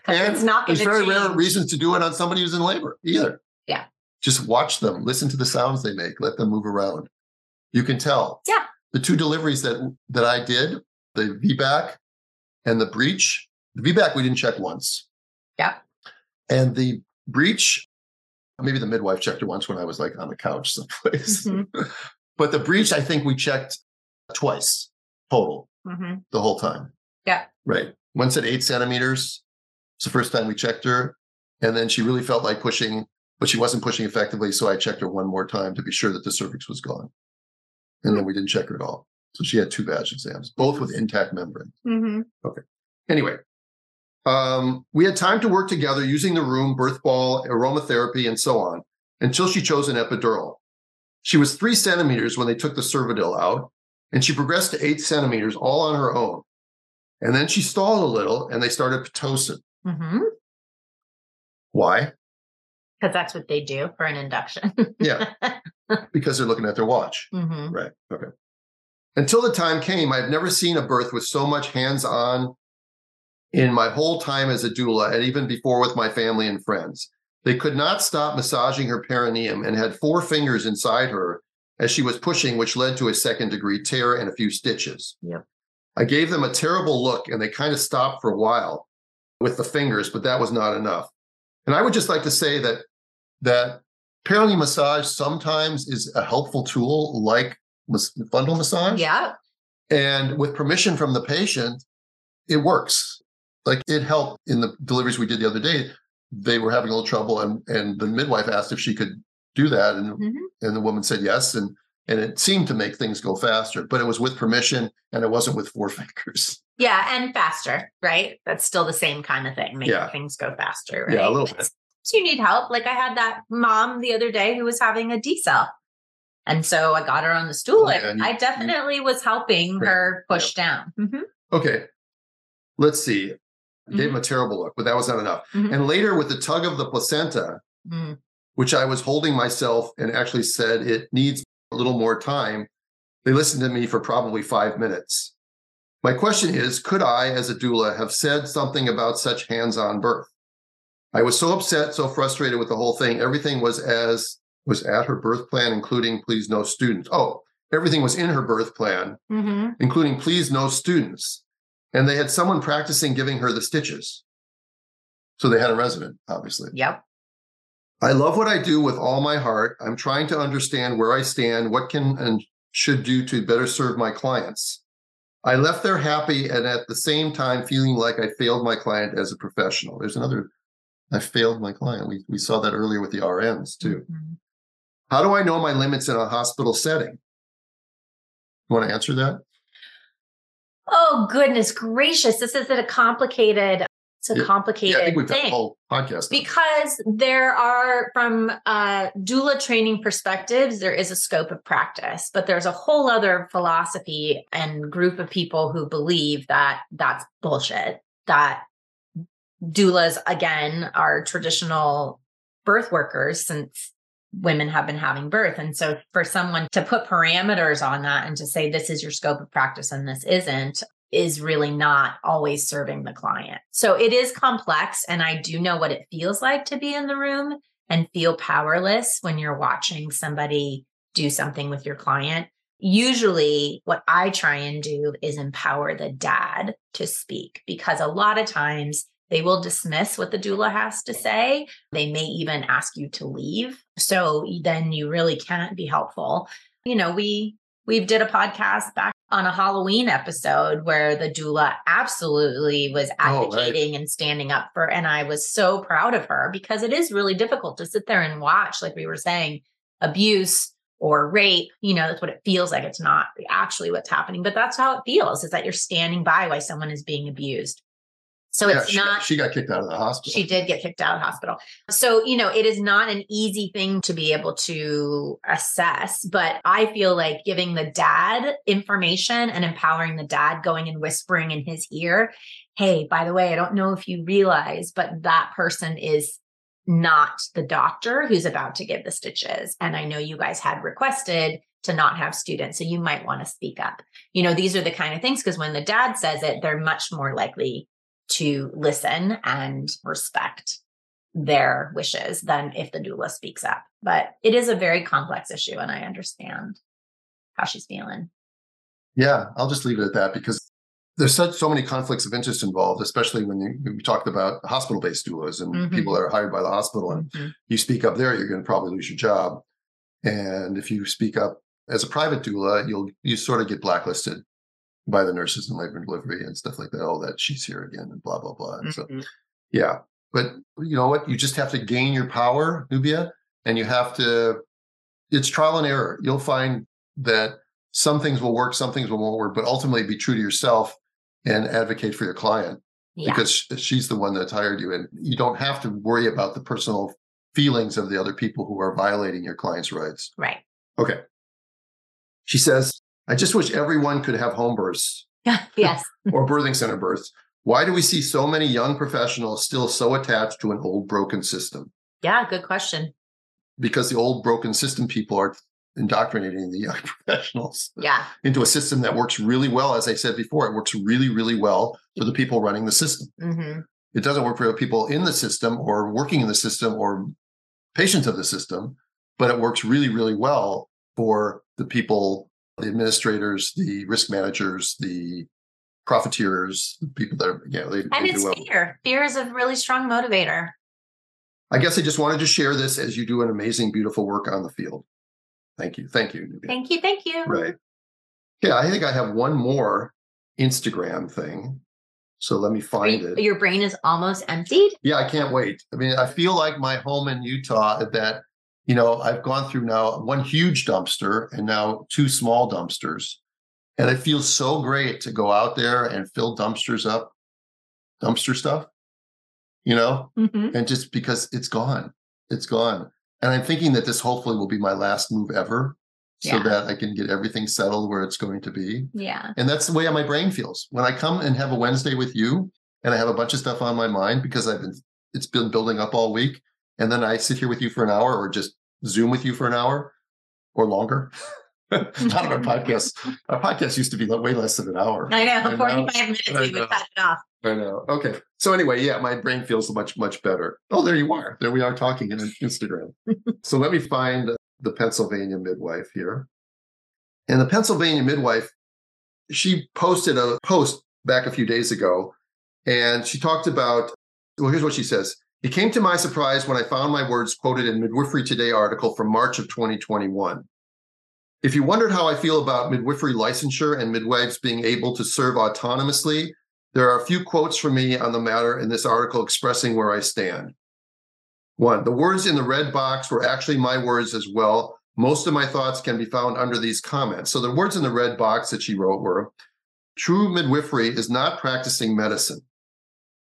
[SPEAKER 1] And
[SPEAKER 2] it's not
[SPEAKER 1] There's very
[SPEAKER 2] change.
[SPEAKER 1] rare reasons to do it on somebody who's in labor either.
[SPEAKER 2] Yeah.
[SPEAKER 1] Just watch them, listen to the sounds they make, let them move around. You can tell.
[SPEAKER 2] Yeah.
[SPEAKER 1] The two deliveries that that I did, the VBAC and the breech. The VBAC we didn't check once.
[SPEAKER 2] Yeah.
[SPEAKER 1] And the breech, maybe the midwife checked her once when I was like on the couch someplace.
[SPEAKER 2] Mhm.
[SPEAKER 1] but the breech, I think we checked twice total
[SPEAKER 2] Mhm.
[SPEAKER 1] the whole time.
[SPEAKER 2] Yeah.
[SPEAKER 1] Right. Once at eight centimeters. It's the first time we checked her. And then she really felt like pushing, but she wasn't pushing effectively. So I checked her one more time to be sure that the cervix was gone. And then we didn't check her at all. So she had two badge exams, both with intact membrane.
[SPEAKER 2] Mhm. Okay.
[SPEAKER 1] Anyway, um, we had time to work together using the room, birth ball, aromatherapy, and so on until she chose an epidural. She was three centimeters when they took the Cervidil out, and she progressed to eight centimeters all on her own. And then she stalled a little and they started Pitocin.
[SPEAKER 2] Mhm.
[SPEAKER 1] Why?
[SPEAKER 2] Because that's what they do for an induction.
[SPEAKER 1] Yeah, because they're looking at their watch.
[SPEAKER 2] Mhm.
[SPEAKER 1] Right. Okay. Until the time came, I've never seen a birth with so much hands on in my whole time as a doula, and even before with my family and friends. They could not stop massaging her perineum and had four fingers inside her as she was pushing, which led to a second degree tear and a few stitches.
[SPEAKER 2] Yeah.
[SPEAKER 1] I gave them a terrible look and they kind of stopped for a while with the fingers, but that was not enough. And I would just like to say that that perineum massage sometimes is a helpful tool like fundal massage.
[SPEAKER 2] Yeah.
[SPEAKER 1] And with permission from the patient, it works. Like it helped in the deliveries we did the other day. They were having a little trouble, and and the midwife asked if she could do that, and
[SPEAKER 2] Mhm.
[SPEAKER 1] and the woman said yes, and and it seemed to make things go faster. But it was with permission, and it wasn't with four fingers.
[SPEAKER 2] Yeah. And faster, right? That's still the same kind of thing, making
[SPEAKER 1] Yeah.
[SPEAKER 2] things go faster, right?
[SPEAKER 1] Yeah, a little bit.
[SPEAKER 2] So you need help. Like I had that mom the other day who was having a D cell. And so I got her on the stool. And
[SPEAKER 1] you-
[SPEAKER 2] I definitely was helping
[SPEAKER 1] Right.
[SPEAKER 2] her push down. Mhm.
[SPEAKER 1] Okay, let's see. I gave
[SPEAKER 2] Mm-hmm.
[SPEAKER 1] him a terrible look, but that was not enough.
[SPEAKER 2] Mhm.
[SPEAKER 1] And later, with the tug of the placenta,
[SPEAKER 2] Mm.
[SPEAKER 1] which I was holding myself and actually said it needs a little more time. They listened to me for probably five minutes. My question is Could I, as a doula, have said something about such hands on birth? I was so upset, so frustrated with the whole thing. Everything was as was at her birth plan, including please no students. Oh, everything was in her birth plan,
[SPEAKER 2] Mhm.
[SPEAKER 1] including please no students. And they had someone practicing giving her the stitches. So they had a resident, obviously.
[SPEAKER 2] Yep.
[SPEAKER 1] I love what I do with all my heart. I'm trying to understand where I stand, what can and should do to better serve my clients. I left there happy and at the same time feeling like I failed my client as a professional. There's another I failed my client. We we saw that earlier with the RNs too.
[SPEAKER 2] Mhm.
[SPEAKER 1] How do I know my limits in a hospital setting? You want to answer that?
[SPEAKER 2] Oh goodness gracious! This is a complicated. It's a
[SPEAKER 1] Yeah.
[SPEAKER 2] complicated
[SPEAKER 1] Yeah, I think we've got a
[SPEAKER 2] thing.
[SPEAKER 1] whole podcast.
[SPEAKER 2] because there are from doula training perspectives there is a scope of practice but there's a whole other philosophy and group of people who believe that that's bullshit that doulas again are traditional birth workers since women have been having birth and so for someone to put parameters on that and to say this is your scope of practice and this isn't is really not always serving the client. So it is complex. And I do know what it feels like to be in the room and feel powerless when you're watching somebody do something with your client. Usually, what I try and do is empower the dad to speak because a lot of times they will dismiss what the doula has to say. They may even ask you to leave. So then you really can't be helpful. You know, we we did a podcast back on a Halloween episode where the doula absolutely was
[SPEAKER 1] Oh, right.
[SPEAKER 2] advocating and standing up for, and I was so proud of her because it is really difficult to sit there and watch, like we were saying, abuse or rape. You know, that's what it feels like. It's not actually what's happening, but that's how it feels is that you're standing by while someone is being abused. So
[SPEAKER 1] Yeah,
[SPEAKER 2] it's
[SPEAKER 1] she,
[SPEAKER 2] not
[SPEAKER 1] she got kicked out of the hospital.
[SPEAKER 2] she did get kicked out of hospital. So, you know, it is not an easy thing to be able to assess, but I feel like giving the dad information and empowering the dad, going and whispering in his ear, hey, by the way, I don't know if you realize, but that person is not the doctor who's about to give the stitches. And I know you guys had requested to not have students. So you might want to speak up. You know, these are the kind of things because when the dad says it, they're much more likely to listen and respect their wishes than if the doula speaks up. But it is a very complex issue, and I understand how she's feeling.
[SPEAKER 1] Yeah, I'll just leave it at that because there's such so many conflicts of interest involved, especially when you, we talked about hospital-based doulas and
[SPEAKER 2] Mhm.
[SPEAKER 1] people that are hired by the hospital. And
[SPEAKER 2] Mhm.
[SPEAKER 1] you speak up there, you're going to probably lose your job. And if you speak up as a private doula, you'll you sort of get blacklisted by the nurses in labor and delivery and stuff like that. Oh, that she's here again and blah blah blah. And so
[SPEAKER 2] Mhm.
[SPEAKER 1] yeah, but you know what? You just have to gain your power, Nubia, and you have to. It's trial and error. You'll find that some things will work, some things will won't work, but ultimately be true to yourself and advocate for your client
[SPEAKER 2] Yeah.
[SPEAKER 1] because she's the one that's hired you, and you don't have to worry about the personal feelings of the other people who are violating your client's rights.
[SPEAKER 2] right.
[SPEAKER 1] Okay. She says, "I just wish everyone could have home births
[SPEAKER 2] yes.
[SPEAKER 1] or birthing center births. Why do we see so many young professionals still so attached to an old broken system?
[SPEAKER 2] Yeah. Good question.
[SPEAKER 1] Because the old broken system people are indoctrinating the young professionals
[SPEAKER 2] Yeah.
[SPEAKER 1] into a system that works really well. As I said before, it works really, really well for the people running the system.
[SPEAKER 2] hmm
[SPEAKER 1] It doesn't work for the people in the system or working in the system or patients of the system, but it works really, really well for the people, the administrators, the risk managers, the profiteers, the people that are, you know, they,
[SPEAKER 2] And
[SPEAKER 1] they
[SPEAKER 2] it's
[SPEAKER 1] well.
[SPEAKER 2] fear. Fear is a really strong motivator.
[SPEAKER 1] I guess I just wanted to share this as you do an amazing, beautiful work on the field. Thank you. Thank you. Nubia.
[SPEAKER 2] Thank you. Thank you.
[SPEAKER 1] Right. Yeah, I think I have one more Instagram thing. So let me find
[SPEAKER 2] you-
[SPEAKER 1] it.
[SPEAKER 2] Your brain is almost emptied.
[SPEAKER 1] Yeah, I can't wait. I mean, I feel like my home in Utah at that, you know, I've gone through now one huge dumpster and now two small dumpsters. And it feels so great to go out there and fill dumpsters up, dumpster stuff, you know,
[SPEAKER 2] Mhm.
[SPEAKER 1] and just because it's gone, it's gone. And I'm thinking that this hopefully will be my last move ever so
[SPEAKER 2] Yeah.
[SPEAKER 1] that I can get everything settled where it's going to be.
[SPEAKER 2] Yeah.
[SPEAKER 1] And that's the way my brain feels. When I come and have a Wednesday with you and I have a bunch of stuff on my mind because I've been it's been building up all week. And then I sit here with you for an hour or just Zoom with you for an hour or longer. Not on our podcast. Our podcast used to be way less than an hour.
[SPEAKER 2] I know.
[SPEAKER 1] Know.
[SPEAKER 2] 45 minutes,
[SPEAKER 1] I
[SPEAKER 2] we
[SPEAKER 1] know.
[SPEAKER 2] would cut it off.
[SPEAKER 1] I know. Okay. So anyway, yeah, my brain feels much, much better. Oh, there you are. There we are talking in Instagram. so let me find the Pennsylvania midwife here. And the Pennsylvania midwife, she posted a post back a few days ago, and she talked about, well, here's what she says. It came to my surprise when I found my words quoted in Midwifery Today article from March of 2021. If you wondered how I feel about midwifery licensure and midwives being able to serve autonomously, there are a few quotes from me on the matter in this article expressing where I stand. One, the words in the red box were actually my words as well. Most of my thoughts can be found under these comments. So the words in the red box that she wrote were True midwifery is not practicing medicine.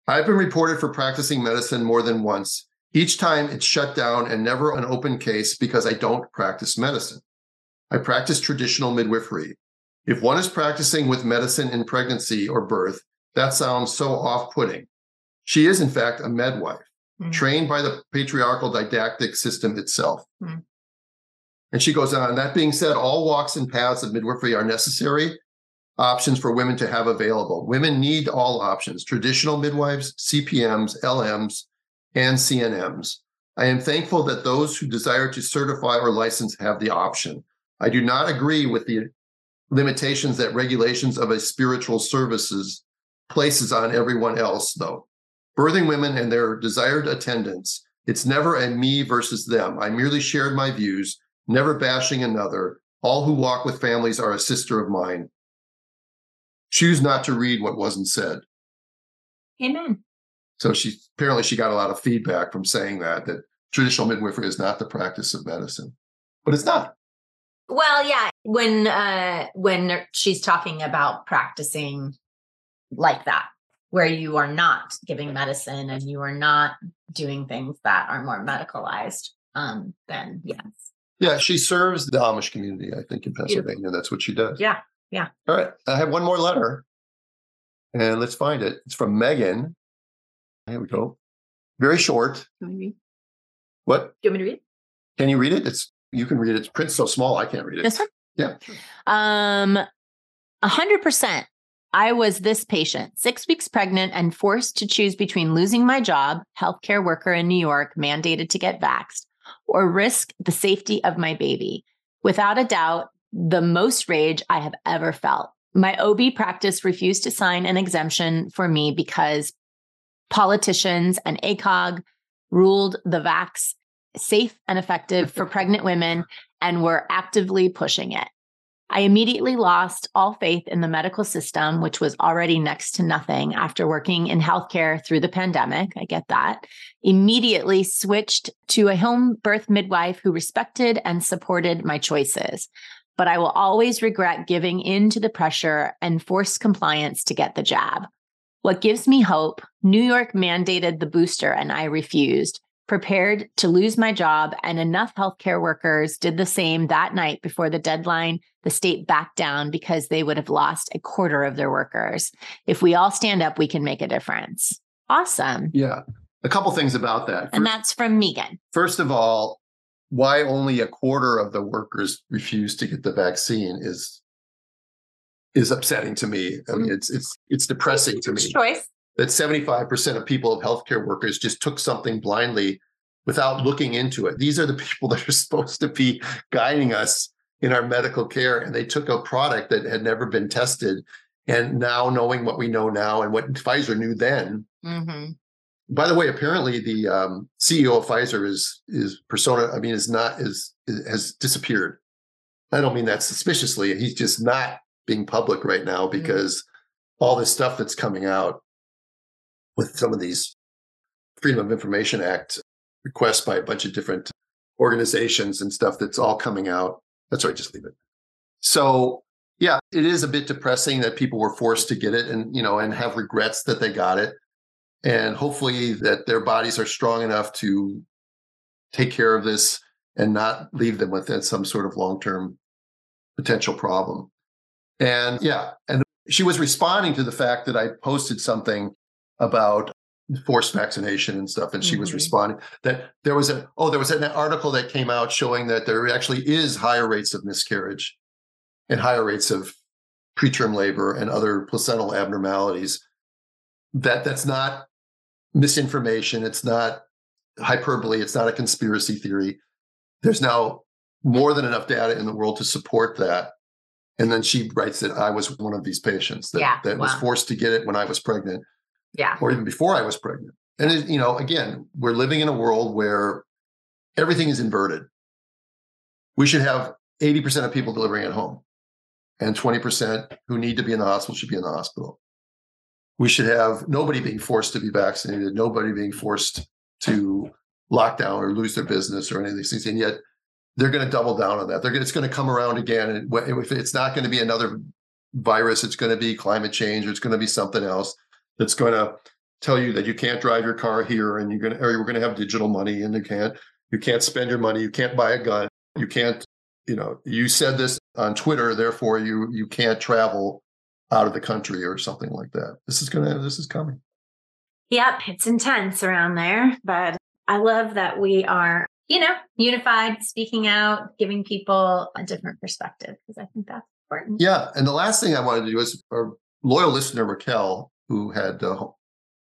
[SPEAKER 1] I've been reported for practicing medicine more than once. Each time it's shut down and never an open case because I don't practice medicine. I practice traditional midwifery. If one is practicing with medicine in pregnancy or birth, that sounds so off putting. She is, in fact, a midwife, mm. trained by the patriarchal didactic system itself. Mm. And she goes on, that being said, all walks and paths of midwifery are necessary options for women to have available. Women need all options traditional midwives, CPMs, LMs, and CNMs. I am thankful that those who desire to certify or license have the option. I do not agree with the limitations that regulations of a spiritual services places on everyone else, though. Birthing women and their desired attendants, it's never a me versus them. I merely shared my views, never bashing another. All who walk with families are a sister of mine choose not to read what wasn't said.
[SPEAKER 8] Amen.
[SPEAKER 1] So she apparently she got a lot of feedback from saying that that traditional midwifery is not the practice of medicine, but it's not.
[SPEAKER 8] Well, yeah, when uh when she's talking about practicing like that, where you are not giving medicine and you are not doing things that are more medicalized, um, then yes.
[SPEAKER 1] Yeah, she serves the Amish community, I think, in Pennsylvania. That's what she does.
[SPEAKER 8] Yeah. Yeah.
[SPEAKER 1] All right. I have one more letter. And let's find it. It's from Megan. Here we go. Very short. What?
[SPEAKER 8] Do you want me to read?
[SPEAKER 1] Can you read it? It's you can read it. It's print so small I can't read it.
[SPEAKER 2] This one?
[SPEAKER 1] Yeah.
[SPEAKER 2] Um a hundred percent. I was this patient, six weeks pregnant and forced to choose between losing my job, healthcare worker in New York, mandated to get vaxxed, or risk the safety of my baby. Without a doubt, the most rage I have ever felt. My OB practice refused to sign an exemption for me because politicians and ACOG ruled the vax safe and effective for pregnant women and were actively pushing it. I immediately lost all faith in the medical system, which was already next to nothing after working in healthcare through the pandemic. I get that. Immediately switched to a home birth midwife who respected and supported my choices but I will always regret giving in to the pressure and forced compliance to get the jab. What gives me hope New York mandated the booster and I refused, prepared to lose my job, and enough healthcare workers did the same that night before the deadline. The state backed down because they would have lost a quarter of their workers. If we all stand up, we can make a difference. Awesome.
[SPEAKER 1] Yeah. A couple things about that.
[SPEAKER 2] And that's from Megan.
[SPEAKER 1] First of all, why only a quarter of the workers refuse to get the vaccine is is upsetting to me. I mean, mm-hmm. it's it's it's depressing to me.
[SPEAKER 8] Choice.
[SPEAKER 1] That 75% of people of healthcare workers just took something blindly without looking into it. These are the people that are supposed to be guiding us in our medical care. And they took a product that had never been tested. And now knowing what we know now and what Pfizer knew then, mm-hmm. By the way, apparently the um, CEO of Pfizer is is persona. I mean, is not is, is has disappeared. I don't mean that suspiciously. He's just not being public right now mm-hmm. because mm-hmm. all this stuff that's coming out with some of these Freedom of Information Act requests by a bunch of different organizations and stuff that's all coming out. That's right, just leave it. So yeah, it is a bit depressing that people were forced to get it and you know and have regrets that they got it and hopefully that their bodies are strong enough to take care of this and not leave them with some sort of long-term potential problem. And yeah, and she was responding to the fact that I posted something about forced vaccination and stuff, and she mm-hmm. was responding that there was a oh there was an article that came out showing that there actually is higher rates of miscarriage and higher rates of preterm labor and other placental abnormalities. That that's not misinformation. It's not hyperbole. It's not a conspiracy theory. There's now more than enough data in the world to support that. And then she writes that I was one of these patients that, yeah, that wow. was forced to get it when I was pregnant.
[SPEAKER 8] Yeah.
[SPEAKER 1] Or even before I was pregnant. And, it, you know, again, we're living in a world where everything is inverted. We should have 80% of people delivering at home and 20% who need to be in the hospital should be in the hospital we should have nobody being forced to be vaccinated, nobody being forced to lock down or lose their business or any of these things. And yet they're going to double down on that. They're, it's going to come around again. If it's not going to be another virus, it's going to be climate change, or it's going to be something else that's going to tell you that you can't drive your car here and you're going to, or you're going to have digital money and you can't, you can't spend your money. You can't buy a gun. You can't, you know, you said this on Twitter, therefore you, you can't travel out of the country or something like that. This is going to, this is coming.
[SPEAKER 2] Yep. It's intense around there, but I love that we are you know, unified, speaking out, giving people a different perspective because I think that's important.
[SPEAKER 1] Yeah. And the last thing I wanted to do is our loyal listener, Raquel, who had uh,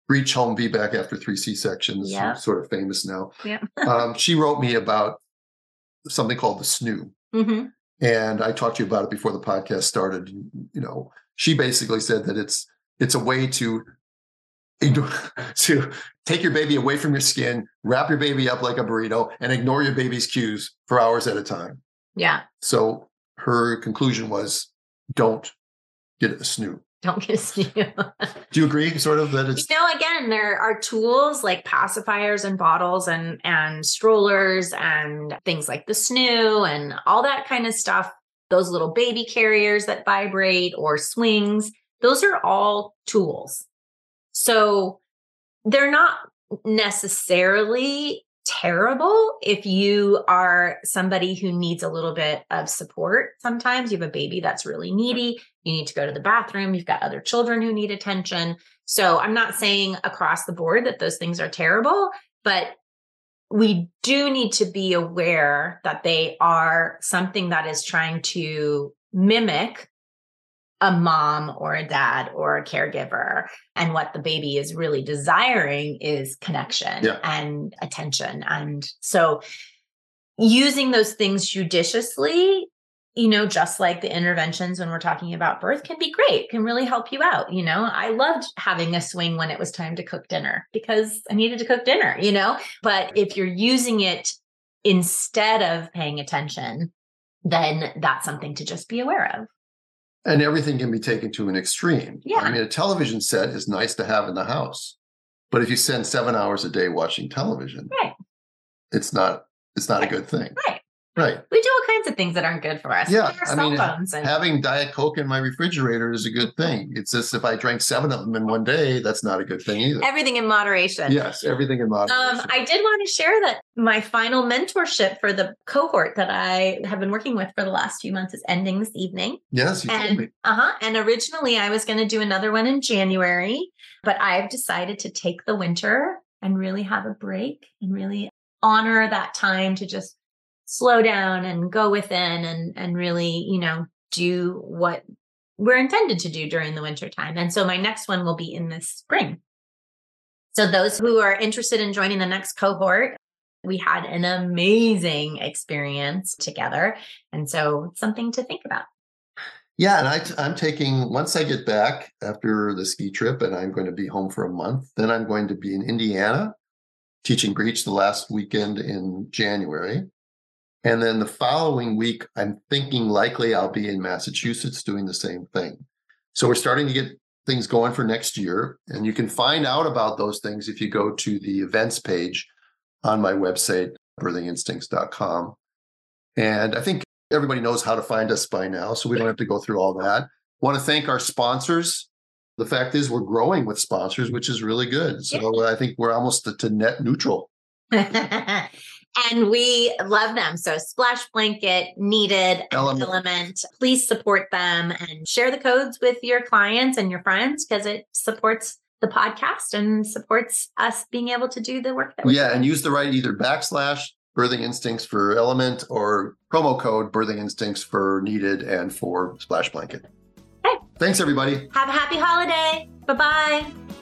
[SPEAKER 1] reached home VBAC after three C sections, yep. sort of famous now.
[SPEAKER 2] Yeah.
[SPEAKER 1] um, she wrote me about something called the SNOO.
[SPEAKER 2] Mm-hmm.
[SPEAKER 1] And I talked to you about it before the podcast started. You know, she basically said that it's it's a way to to take your baby away from your skin, wrap your baby up like a burrito, and ignore your baby's cues for hours at a time.
[SPEAKER 2] Yeah.
[SPEAKER 1] So her conclusion was don't get a SNOO.
[SPEAKER 2] Don't get a SNOO.
[SPEAKER 1] Do you agree, sort of, that it's
[SPEAKER 2] you know, again, there are tools like pacifiers and bottles and and strollers and things like the SNOO and all that kind of stuff. Those little baby carriers that vibrate or swings, those are all tools so they're not necessarily terrible if you are somebody who needs a little bit of support. Sometimes you have a baby that's really needy, you need to go to the bathroom, you've got other children who need attention. So I'm not saying across the board that those things are terrible, but we do need to be aware that they are something that is trying to mimic a mom or a dad or a caregiver. And what the baby is really desiring is connection
[SPEAKER 1] yeah.
[SPEAKER 2] and attention. And so using those things judiciously, you know, just like the interventions when we're talking about birth can be great, can really help you out. You know, I loved having a swing when it was time to cook dinner because I needed to cook dinner, you know, but if you're using it instead of paying attention, then that's something to just be aware of
[SPEAKER 1] and everything can be taken to an extreme.
[SPEAKER 2] Yeah. I
[SPEAKER 1] mean, a television set is nice to have in the house, but if you spend seven hours a day watching television,
[SPEAKER 2] right.
[SPEAKER 1] it's not it's not
[SPEAKER 2] right.
[SPEAKER 1] a good thing.
[SPEAKER 2] Right.
[SPEAKER 1] Right.
[SPEAKER 2] We do all kinds of things that aren't good for us.
[SPEAKER 1] Yeah.
[SPEAKER 2] I mean, and-
[SPEAKER 1] having Diet Coke in my refrigerator is a good thing. It's just if I drank seven of them in one day, that's not a good thing either.
[SPEAKER 2] Everything in moderation.
[SPEAKER 1] Yes, everything in moderation.
[SPEAKER 2] Um, I did want to share that my final mentorship for the cohort that I have been working with for the last few months is ending this evening.
[SPEAKER 1] Yes, you
[SPEAKER 2] and,
[SPEAKER 1] told me.
[SPEAKER 2] Uh-huh. And originally I was going to do another one in January, but I've decided to take the winter and really have a break and really honor that time to just slow down and go within and and really you know do what we're intended to do during the winter time. And so my next one will be in the spring. So those who are interested in joining the next cohort we had an amazing experience together. And so something to think about.
[SPEAKER 1] Yeah and i'm taking once i get back after the ski trip and i'm going to be home for a month then i'm going to be in indiana teaching breech the last weekend in january and then the following week, I'm thinking likely I'll be in Massachusetts doing the same thing. So we're starting to get things going for next year. And you can find out about those things if you go to the events page on my website, birthinginstincts.com. And I think everybody knows how to find us by now, so we don't have to go through all that. Want to thank our sponsors. The fact is, we're growing with sponsors, which is really good. So I think we're almost to net neutral.
[SPEAKER 2] and we love them. So Splash Blanket, Needed,
[SPEAKER 1] LMNT.
[SPEAKER 2] LMNT. Please support them and share the codes with your clients and your friends because it supports the podcast and supports us being able to do the work that we
[SPEAKER 1] Yeah, and use the right either backslash birthing instincts for LMNT or promo code birthing instincts for needed and for splash blanket.
[SPEAKER 2] Okay.
[SPEAKER 1] Thanks everybody.
[SPEAKER 2] Have a happy holiday. Bye-bye.